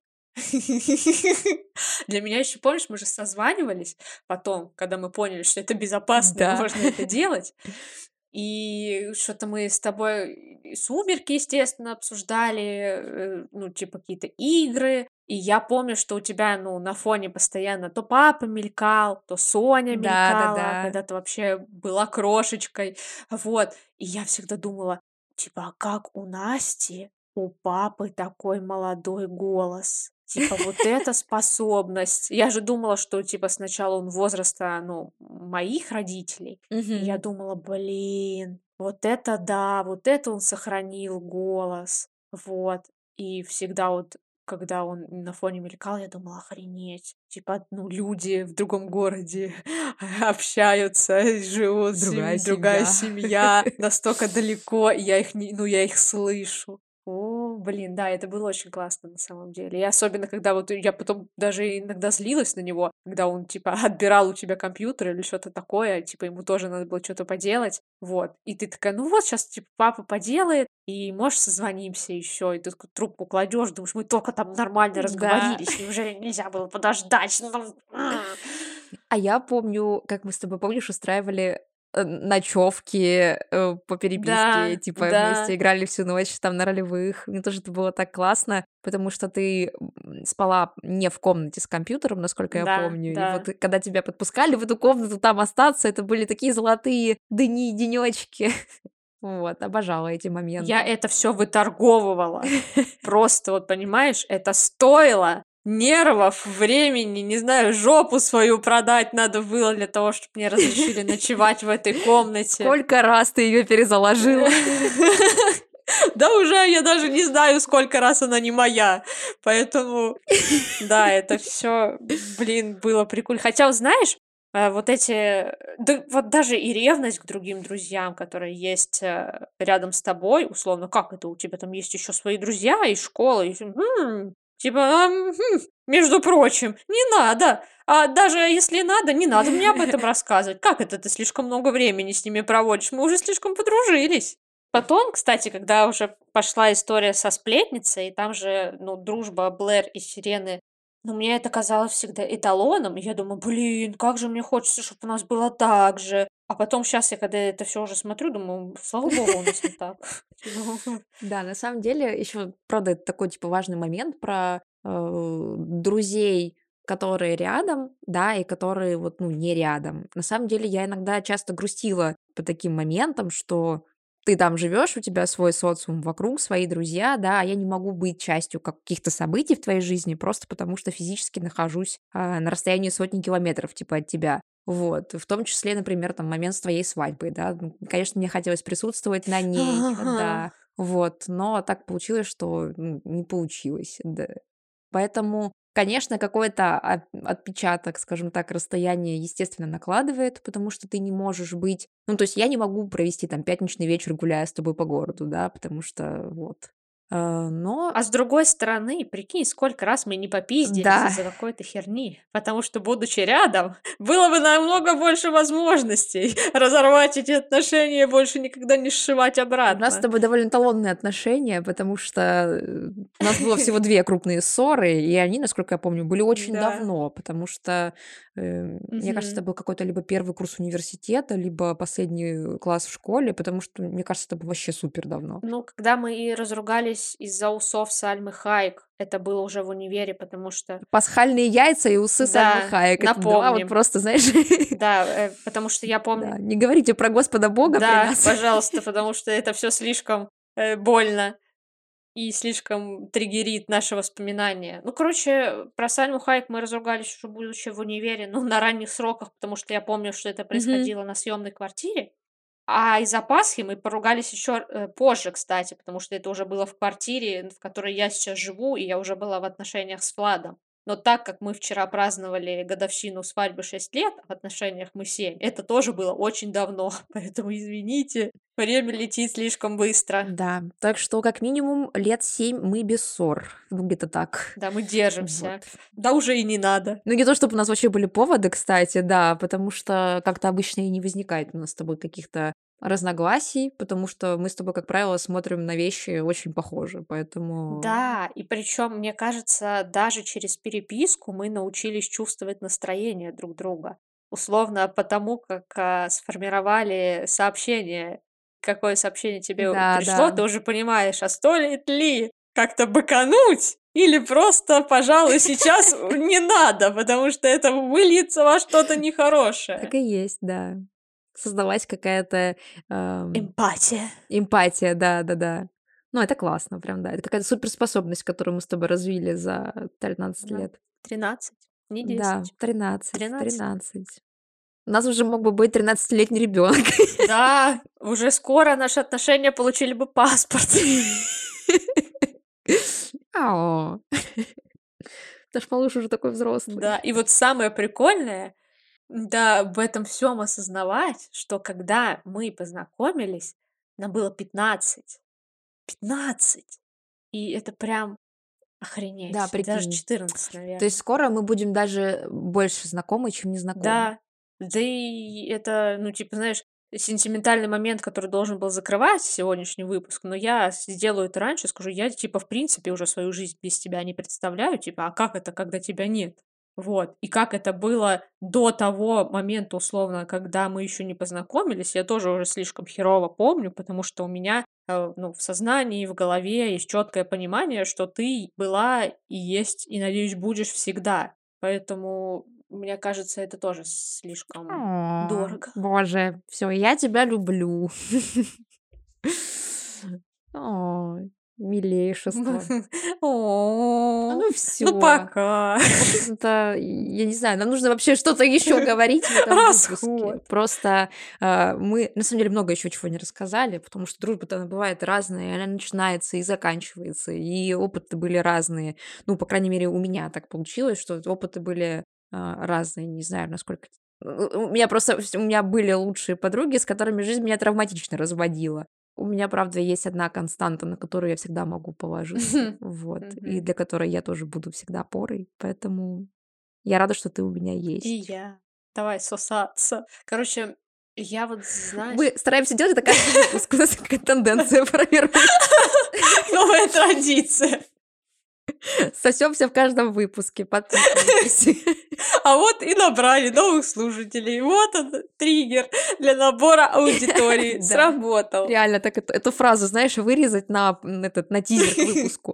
Для меня еще, помнишь, мы же созванивались потом, когда мы поняли, что это безопасно, Да. можно это делать. *laughs* И что-то мы с тобой «Сумерки», естественно, обсуждали, э, ну, типа какие-то игры. И я помню, что у тебя, ну, на фоне постоянно то папа мелькал, то Соня мелькала, Да-да-да. когда ты вообще была крошечкой. Вот. И я всегда думала, типа, а как у Насти у папы такой молодой голос? Типа, вот эта *laughs* способность. Я же думала, что, типа, сначала он возраста, ну, моих родителей. И я Мгм. думала, блин, вот это да, вот это он сохранил голос. Вот. И всегда вот, когда он на фоне мелькал, я думала, охренеть. Типа, ну, люди в другом городе *laughs* общаются, живут, Другая сем- другая семья. семья, *laughs* настолько далеко, и я их не, ну, я их слышу. О, блин, да, это было очень классно на самом деле. И особенно, когда вот я потом даже иногда злилась на него, когда он, типа, *laughs* отбирал у тебя компьютер или что-то такое, типа, ему тоже надо было что-то поделать, вот. И ты такая, ну вот, сейчас, типа, папа поделает, и, можешь созвонимся еще, и ты такую трубку кладешь, думаешь, мы только там нормально Да. разговорились, неужели нельзя было подождать? Ну. *laughs* А я помню, как мы с тобой, помнишь, устраивали ночевки э, по переписке, Да, типа вместе да, играли всю ночь там на ролевых. Мне тоже это было так классно, потому что ты спала не в комнате с компьютером, насколько я да, помню. И вот да. э, когда тебя подпускали в эту комнату, там остаться, это были такие золотые дни, денечки. *laughs* Вот, обожала эти Я моменты. это все выторговывала. *laughs* Просто вот, понимаешь, это стоило нервов, времени, не знаю, жопу свою продать надо было для того, чтобы мне разрешили *laughs* ночевать в этой комнате. Сколько раз ты ее перезаложила? *laughs* Да уже я даже не знаю, сколько раз она не моя. Поэтому, да, это все, блин, было прикольно. Хотя, знаешь, э, вот эти, да вот даже и ревность к другим друзьям, которые есть э, рядом с тобой, условно, как это у тебя там есть еще свои друзья из школы, и всё, «М, типа, а, мгм, между прочим, не надо. А даже если надо, не надо мне об этом *laughs* рассказывать. Как это ты слишком много времени с ними проводишь? Мы уже слишком подружились. Потом, кстати, когда уже пошла история со сплетницей, и там же, ну, дружба Блэр и Сирены, ну, мне это казалось всегда эталоном. И я думаю, блин, как же мне хочется, чтобы у нас было так же. А потом сейчас я, когда это все уже смотрю, думаю, слава богу, у нас не так. *laughs* Ну, Да, на самом деле, еще, правда, это такой, типа, важный момент про э, друзей, которые рядом, да, и которые вот, ну, не рядом. На самом деле, я иногда часто грустила по таким моментам, что ты там живешь, у тебя свой социум вокруг, свои друзья, да, а я не могу быть частью каких-то событий в твоей жизни просто потому, что физически нахожусь а, на расстоянии сотни километров, типа, от тебя. Вот, в том числе, например, там момент с твоей свадьбой, да. Конечно, мне хотелось присутствовать на ней, да, вот, но так получилось, что не получилось, да. Поэтому, конечно, какой-то от- отпечаток, скажем так, расстояние, естественно, накладывает, потому что ты не можешь быть... Ну, то есть я не могу провести там пятничный вечер, гуляя с тобой по городу, да, потому что вот. Э, Но А с другой стороны, прикинь, сколько раз мы не попиздились да, из-за какой-то херни. Потому что, будучи рядом, *laughs* было бы намного больше возможностей *laughs* разорвать эти отношения и больше никогда не сшивать у нас с обратно. тобой довольно эталонные отношения, потому что э, у нас было всего *laughs* две крупные ссоры, и они, насколько я помню, были очень Да. давно, потому что, э, мне кажется, это был какой-то либо первый курс университета, либо последний класс в школе, потому что, мне кажется, это было вообще супер давно. Ну, когда мы и разругались из-за усов Сальмы Хайек, это было уже в универе, потому что... Пасхальные яйца и усы Сальмы Да, Хайек. Это два вот напомним. просто, знаешь, *laughs* Да, э, потому что я да, помню... не говорите про Господа Бога Да, пожалуйста, потому что это все слишком э, больно. И слишком триггерит наши воспоминания. Ну, короче, про Сальму Хайек мы разругались уже будучи в универе, ну, *laughs* на ранних сроках, потому что я помню, что это происходило на съемной квартире. А из-за Пасхи мы поругались еще э, позже, кстати, потому что это уже было в квартире, в которой я сейчас живу, и я уже была в отношениях с Владом. Но так как мы вчера праздновали годовщину свадьбы 6 лет, в отношениях мы 7, это тоже было очень давно. *laughs* Поэтому извините, время летит слишком быстро. Да, так что как минимум лет семь мы без ссор. Ну, где-то так. Да, мы Вот. держимся. Да уже и не надо. Ну, не то, чтобы у нас вообще были поводы, кстати, да, потому что как-то обычно и не возникает у нас с тобой каких-то разногласий, потому что мы с тобой, как правило, смотрим на вещи очень похожи, поэтому... Да, и причем, мне кажется, даже через переписку мы научились чувствовать настроение друг друга. Условно, потому как а, сформировали сообщение, какое сообщение тебе Да, пришло, да. ты уже понимаешь, а стоит ли как-то быкануть или просто, пожалуй, сейчас *laughs* не надо, потому что это выльется во что-то нехорошее. Так и есть, да. Создалась какая-то ам, Эмпатия. эмпатия, да, да, да. Ну, это классно, прям, да. Это какая-то суперспособность, которую мы с тобой развили за 13 Да. лет. 13, не Да, 10. 13, 13. 13. У нас уже мог бы быть 13-летний ребенок. Да, *laughs* уже скоро наши отношения получили бы паспорт. Ау. Наш *laughs* малыш уже такой взрослый. Да, и вот самое прикольное, да, в этом всем осознавать, что когда мы познакомились, нам было 15. 15! И это прям Да, охренеть. Даже прикинь. 14, То наверное. есть скоро мы будем даже больше знакомы, чем незнакомы. Да, да и это, ну, типа, знаешь, сентиментальный момент, который должен был закрывать сегодняшний выпуск, но я сделаю это раньше, скажу, я, типа, в принципе, уже свою жизнь без тебя не представляю, типа, а как это, когда тебя нет? Вот. И как это было до того момента, условно, когда мы еще не познакомились, я тоже уже слишком херово помню, потому что у меня, э, ну, в сознании, в голове есть четкое понимание, что ты была и есть, и, надеюсь, будешь всегда. Поэтому, мне кажется, это тоже слишком О, дорого. Боже, все, я тебя люблю. *laughs* Ой, милейшество. *laughs* Ну Ну все. пока. Это, я не знаю, нам нужно вообще что-то еще *laughs* говорить в этом выпуске. Просто э, мы, на самом деле, много еще чего не рассказали, потому что дружба-то она бывает разная, она начинается и заканчивается, и опыты были разные. Ну, по крайней мере, у меня так получилось, что опыты были а, разные, не знаю, насколько... У у меня просто, у меня были лучшие подруги, с которыми жизнь меня травматично разводила. У меня, правда, есть одна константа, на которую я всегда могу положиться, *laughs* вот, и для которой я тоже буду всегда опорой, поэтому я рада, что ты у меня И есть. я. Давай сосаться. Короче, я вот, знаешь, Мы стараемся делать это каждый выпуск, у нас какая-то тенденция формируется. *laughs* новая традиция. Сосемся в каждом выпуске, подписывайтесь. *laughs* А вот и набрали новых слушателей. Вот он, триггер для набора аудитории. *laughs* Сработал. Реально, так эту, фразу, знаешь, вырезать на, этот, на тизер к *laughs* выпуску.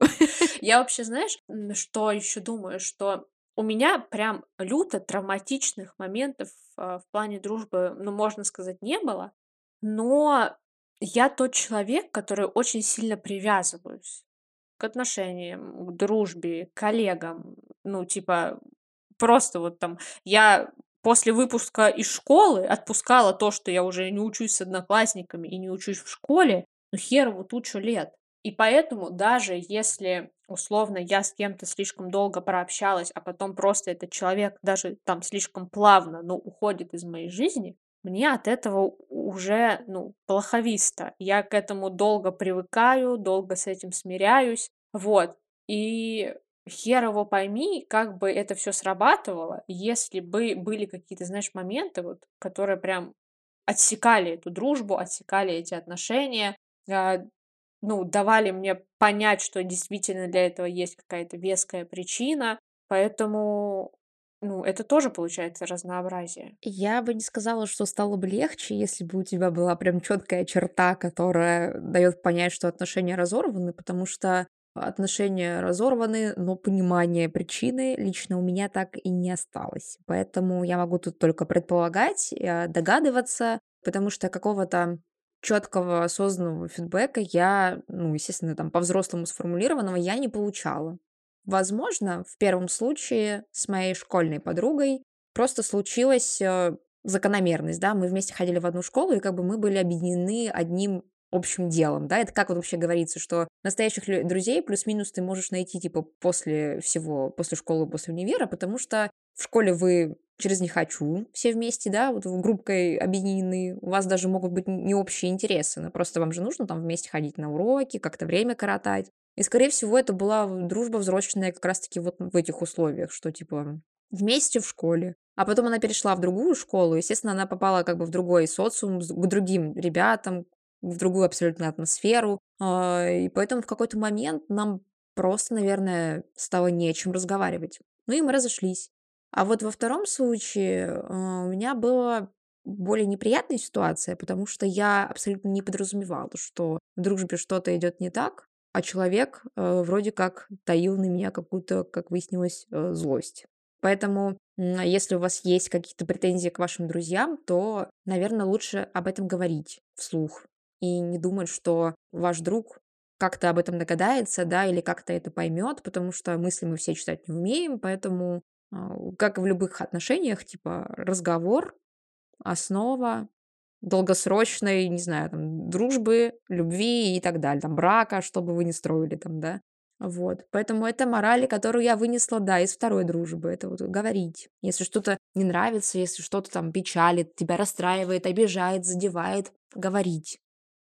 Я вообще, знаешь, что еще думаю, что у меня прям люто травматичных моментов а, в плане дружбы, ну, можно сказать, не было, но я тот человек, который очень сильно привязываюсь к отношениям, к дружбе, к коллегам. Ну, типа, просто вот там я после выпуска из школы отпускала то, что я уже не учусь с одноклассниками и не учусь в школе, ну, херову тучу лет. И поэтому даже если, условно, я с кем-то слишком долго прообщалась, а потом просто этот человек даже там слишком плавно, но уходит из моей жизни, мне от этого уже, ну, плоховисто. Я к этому долго привыкаю, долго с этим смиряюсь. Вот. И хер его пойми, как бы это все срабатывало, если бы были какие-то, знаешь, моменты, вот, которые прям отсекали эту дружбу, отсекали эти отношения, а, ну, давали мне понять, что действительно для этого есть какая-то веская причина. Поэтому, ну, это тоже получается разнообразие. Я бы не сказала, что стало бы легче, если бы у тебя была прям четкая черта, которая дает понять, что отношения разорваны, потому что отношения разорваны, но понимание причины лично у меня так и не осталось. Поэтому я могу тут только предполагать, э, догадываться, потому что какого-то четкого осознанного фидбэка я, ну, естественно, там по-взрослому сформулированного я не получала. Возможно, в первом случае с моей школьной подругой просто случилась э, закономерность, да, мы вместе ходили в одну школу, и как бы мы были объединены одним общим делом, да, это как вот вообще говорится, что настоящих друзей плюс-минус ты можешь найти, типа, после всего, после школы, после универа, потому что в школе вы через «не хочу» все вместе, да, вот в группкой объединены, у вас даже могут быть не общие интересы, но просто вам же нужно там вместе ходить на уроки, как-то время коротать, и, скорее всего, это была дружба взросленная как раз-таки вот в этих условиях, что, типа, вместе в школе. А потом она перешла в другую школу, естественно, она попала как бы в другой социум, к другим ребятам, в другую абсолютно атмосферу. а, И поэтому в какой-то момент нам просто, наверное, стало не о чем разговаривать. Ну и мы разошлись. А вот во втором случае а, у меня была более неприятная ситуация, потому что я абсолютно не подразумевала, что в дружбе что-то идет не так, а человек э, вроде как таил на меня какую-то, как выяснилось, э, злость. Поэтому, если у вас есть какие-то претензии к вашим друзьям, то, наверное, лучше об этом говорить вслух и не думать, что ваш друг как-то об этом догадается, да, или как-то это поймет, потому что мысли мы все читать не умеем, поэтому, а, как в любых отношениях, типа разговор, основа долгосрочной, не знаю, там, дружбы, любви и так далее, там, брака, что бы вы ни строили там, да. Вот, поэтому это мораль, которую я вынесла, да, из второй дружбы. Это вот говорить. Если что-то не нравится, если что-то там печалит, тебя расстраивает, обижает, задевает, говорить.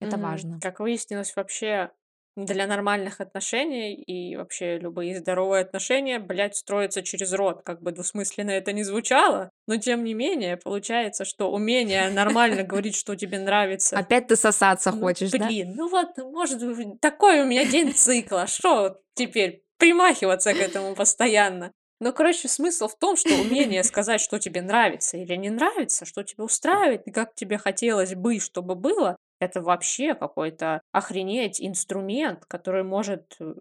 Это Мгм. важно. Как выяснилось, вообще для нормальных отношений и вообще любые здоровые отношения, блядь, строятся через рот. Как бы двусмысленно это ни звучало, но тем не менее получается, что умение нормально *laughs* говорить, что тебе нравится. Опять ты сосаться Ну, хочешь, да? блин, ну вот, может, в- такой у меня день цикла. Что теперь примахиваться к этому постоянно? Ну, короче, смысл в том, что умение *laughs* сказать, что тебе нравится или не нравится, что тебя устраивает и как тебе хотелось бы, чтобы было, это вообще какой-то охренеть инструмент, который может э,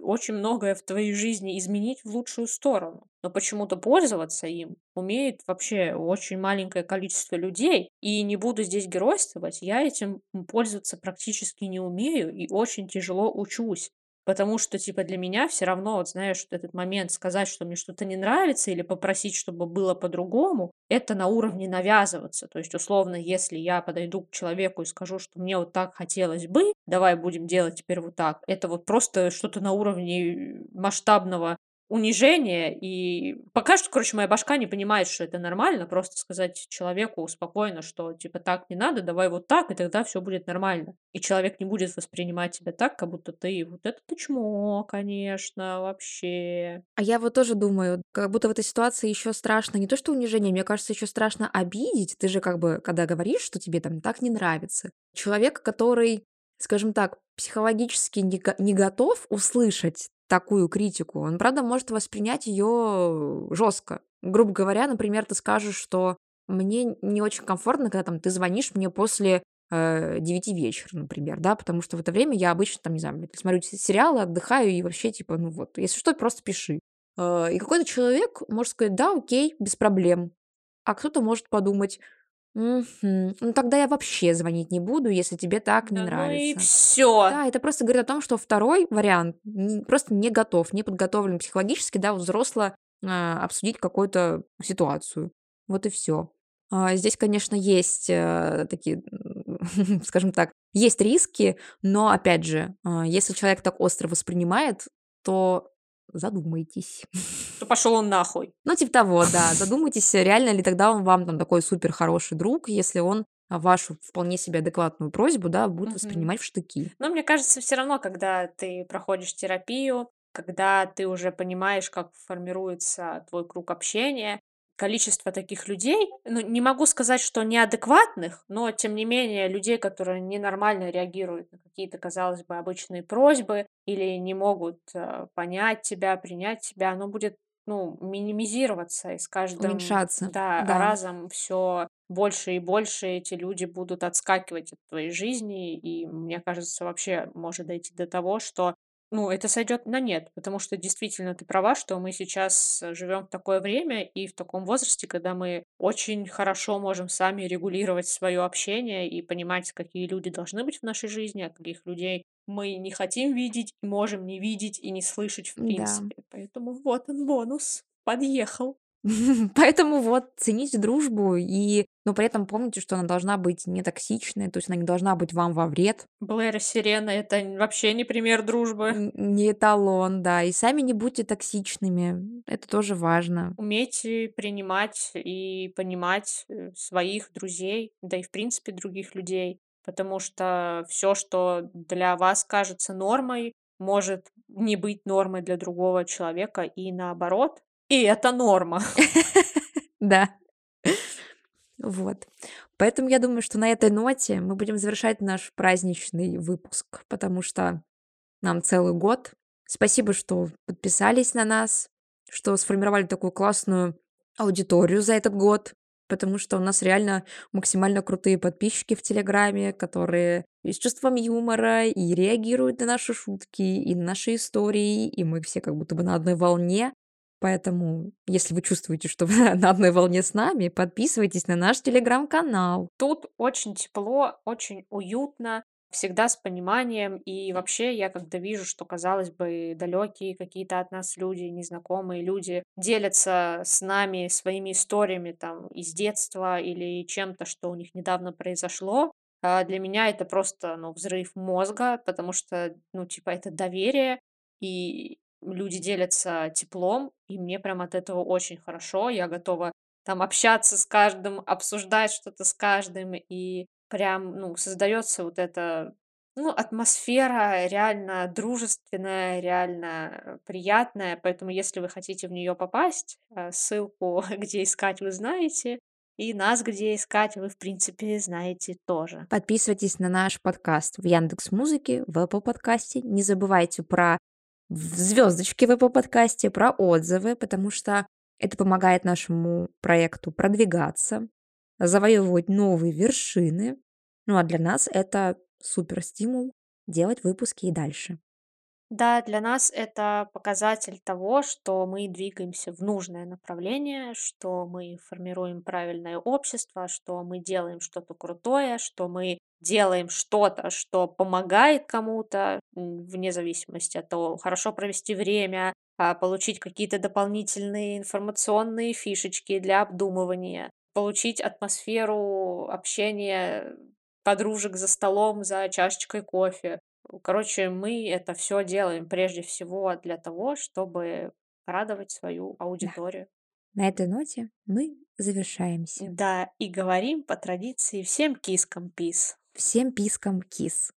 очень многое в твоей жизни изменить в лучшую сторону. Но почему-то пользоваться им умеет вообще очень маленькое количество людей. И не буду здесь геройствовать, я этим пользоваться практически не умею и очень тяжело учусь. Потому что, типа, для меня все равно, вот знаешь, вот этот момент сказать, что мне что-то не нравится, или попросить, чтобы было по-другому, это на уровне навязываться. То есть, условно, если я подойду к человеку и скажу, что мне вот так хотелось бы, давай будем делать теперь вот так, это вот просто что-то на уровне э, масштабного унижения. И пока что, короче, моя башка не понимает, что это нормально, просто сказать человеку спокойно, что типа так не надо, давай вот так, и тогда все будет нормально. И человек не будет воспринимать тебя так, как будто ты вот это ты чмо, конечно, вообще. А я вот тоже думаю, как будто в этой ситуации еще страшно не то, что унижение, мне кажется, еще страшно обидеть. Ты же как бы, когда говоришь, что тебе там так не нравится, человек, который, скажем так, психологически не, не готов услышать такую критику, он, правда, может воспринять ее жестко. Грубо говоря, например, ты скажешь, что мне не очень комфортно, когда там ты звонишь мне после э, 9 вечера, например, да, потому что в это время я обычно там, не знаю, смотрю се- сериалы, отдыхаю и вообще, типа, ну вот, если что, просто пиши. Э, И какой-то человек может сказать, да, окей, без проблем. А кто-то может подумать, «Мгм, ну тогда я вообще звонить не буду, если тебе так не Да ну и нравится. все. Да, это просто говорит о том, что второй вариант н- просто не готов, не подготовлен психологически, да, взросло а, обсудить какую-то ситуацию. Вот и все. Здесь, конечно, есть э, такие, м, *laughs* скажем так, есть риски, но, опять же, а, если человек так остро воспринимает, то задумайтесь. *laughs* То пошел он нахуй. Ну, типа того, да. Задумайтесь, реально ли тогда он вам там такой супер хороший друг, если он вашу вполне себе адекватную просьбу, да, будет Мгм. воспринимать в штыки. Но мне кажется, все равно, когда ты проходишь терапию, когда ты уже понимаешь, как формируется твой круг общения, количество таких людей, ну, не могу сказать, что неадекватных, но, тем не менее, людей, которые ненормально реагируют на какие-то, казалось бы, обычные просьбы или не могут э, понять тебя, принять тебя, оно будет, ну, минимизироваться, и с каждым, Уменьшаться. да, Да. разом все больше и больше эти люди будут отскакивать от твоей жизни, и мне кажется, вообще может дойти до того, что, ну, это сойдет на нет, потому что действительно ты права, что мы сейчас живем в такое время и в таком возрасте, когда мы очень хорошо можем сами регулировать свое общение и понимать, какие люди должны быть в нашей жизни, а каких людей мы не хотим видеть, и можем не видеть и не слышать в Да. принципе. Поэтому вот он бонус. Подъехал. *laughs* Поэтому вот цените дружбу и, но при этом помните, что она должна быть не токсичной, то есть она не должна быть вам во вред, Блэр и Сирена это вообще не пример дружбы. не эталон, да, и сами не будьте токсичными, это тоже важно. Умейте принимать и понимать э, своих друзей, да и в принципе других людей, потому что все, что для вас кажется нормой, может не быть нормой для другого человека и наоборот. И это норма. *laughs* Да. Вот. Поэтому я думаю, что на этой ноте мы будем завершать наш праздничный выпуск, потому что нам целый год. Спасибо, что подписались на нас, что сформировали такую классную аудиторию за этот год, потому что у нас реально максимально крутые подписчики в Телеграме, которые и с чувством юмора, и реагируют на наши шутки, и на наши истории, и мы все как будто бы на одной волне. Поэтому, если вы чувствуете, что вы *laughs* на одной волне с нами, подписывайтесь на наш телеграм-канал. Тут очень тепло, очень уютно. всегда с пониманием. И вообще, я когда вижу, что, казалось бы, далекие какие-то от нас люди, незнакомые люди делятся с нами своими историями там из детства или чем-то, что у них недавно произошло, а, для меня это просто, ну, взрыв мозга, потому что, ну, типа, это доверие, и люди делятся теплом, и мне прям от этого очень хорошо. Я готова там общаться с каждым, обсуждать что-то с каждым, и прям, ну, создается вот эта, ну, атмосфера реально дружественная, реально приятная. Поэтому, если вы хотите в нее попасть, э, ссылку, *laughs* где искать, вы знаете, и нас где искать, вы, в принципе, знаете тоже. Подписывайтесь на наш подкаст в Яндекс Музыке, в Apple подкасте. Не забывайте про звездочки в Apple подкасте, про отзывы, потому что это помогает нашему проекту продвигаться, завоевывать новые вершины. Ну а для нас это супер стимул делать выпуски и дальше. Да, для нас это показатель того, что мы двигаемся в нужное направление, что мы формируем правильное общество, что мы делаем что-то крутое, что мы делаем что-то, что помогает кому-то, вне зависимости от того, хорошо провести время, а, получить какие-то дополнительные информационные фишечки для обдумывания, получить атмосферу общения подружек за столом, за чашечкой кофе. Короче, мы это все делаем прежде всего для того, чтобы радовать свою Да. аудиторию. На этой ноте мы завершаемся. Да, и говорим по традиции всем кискам пис. Всем пискам кис.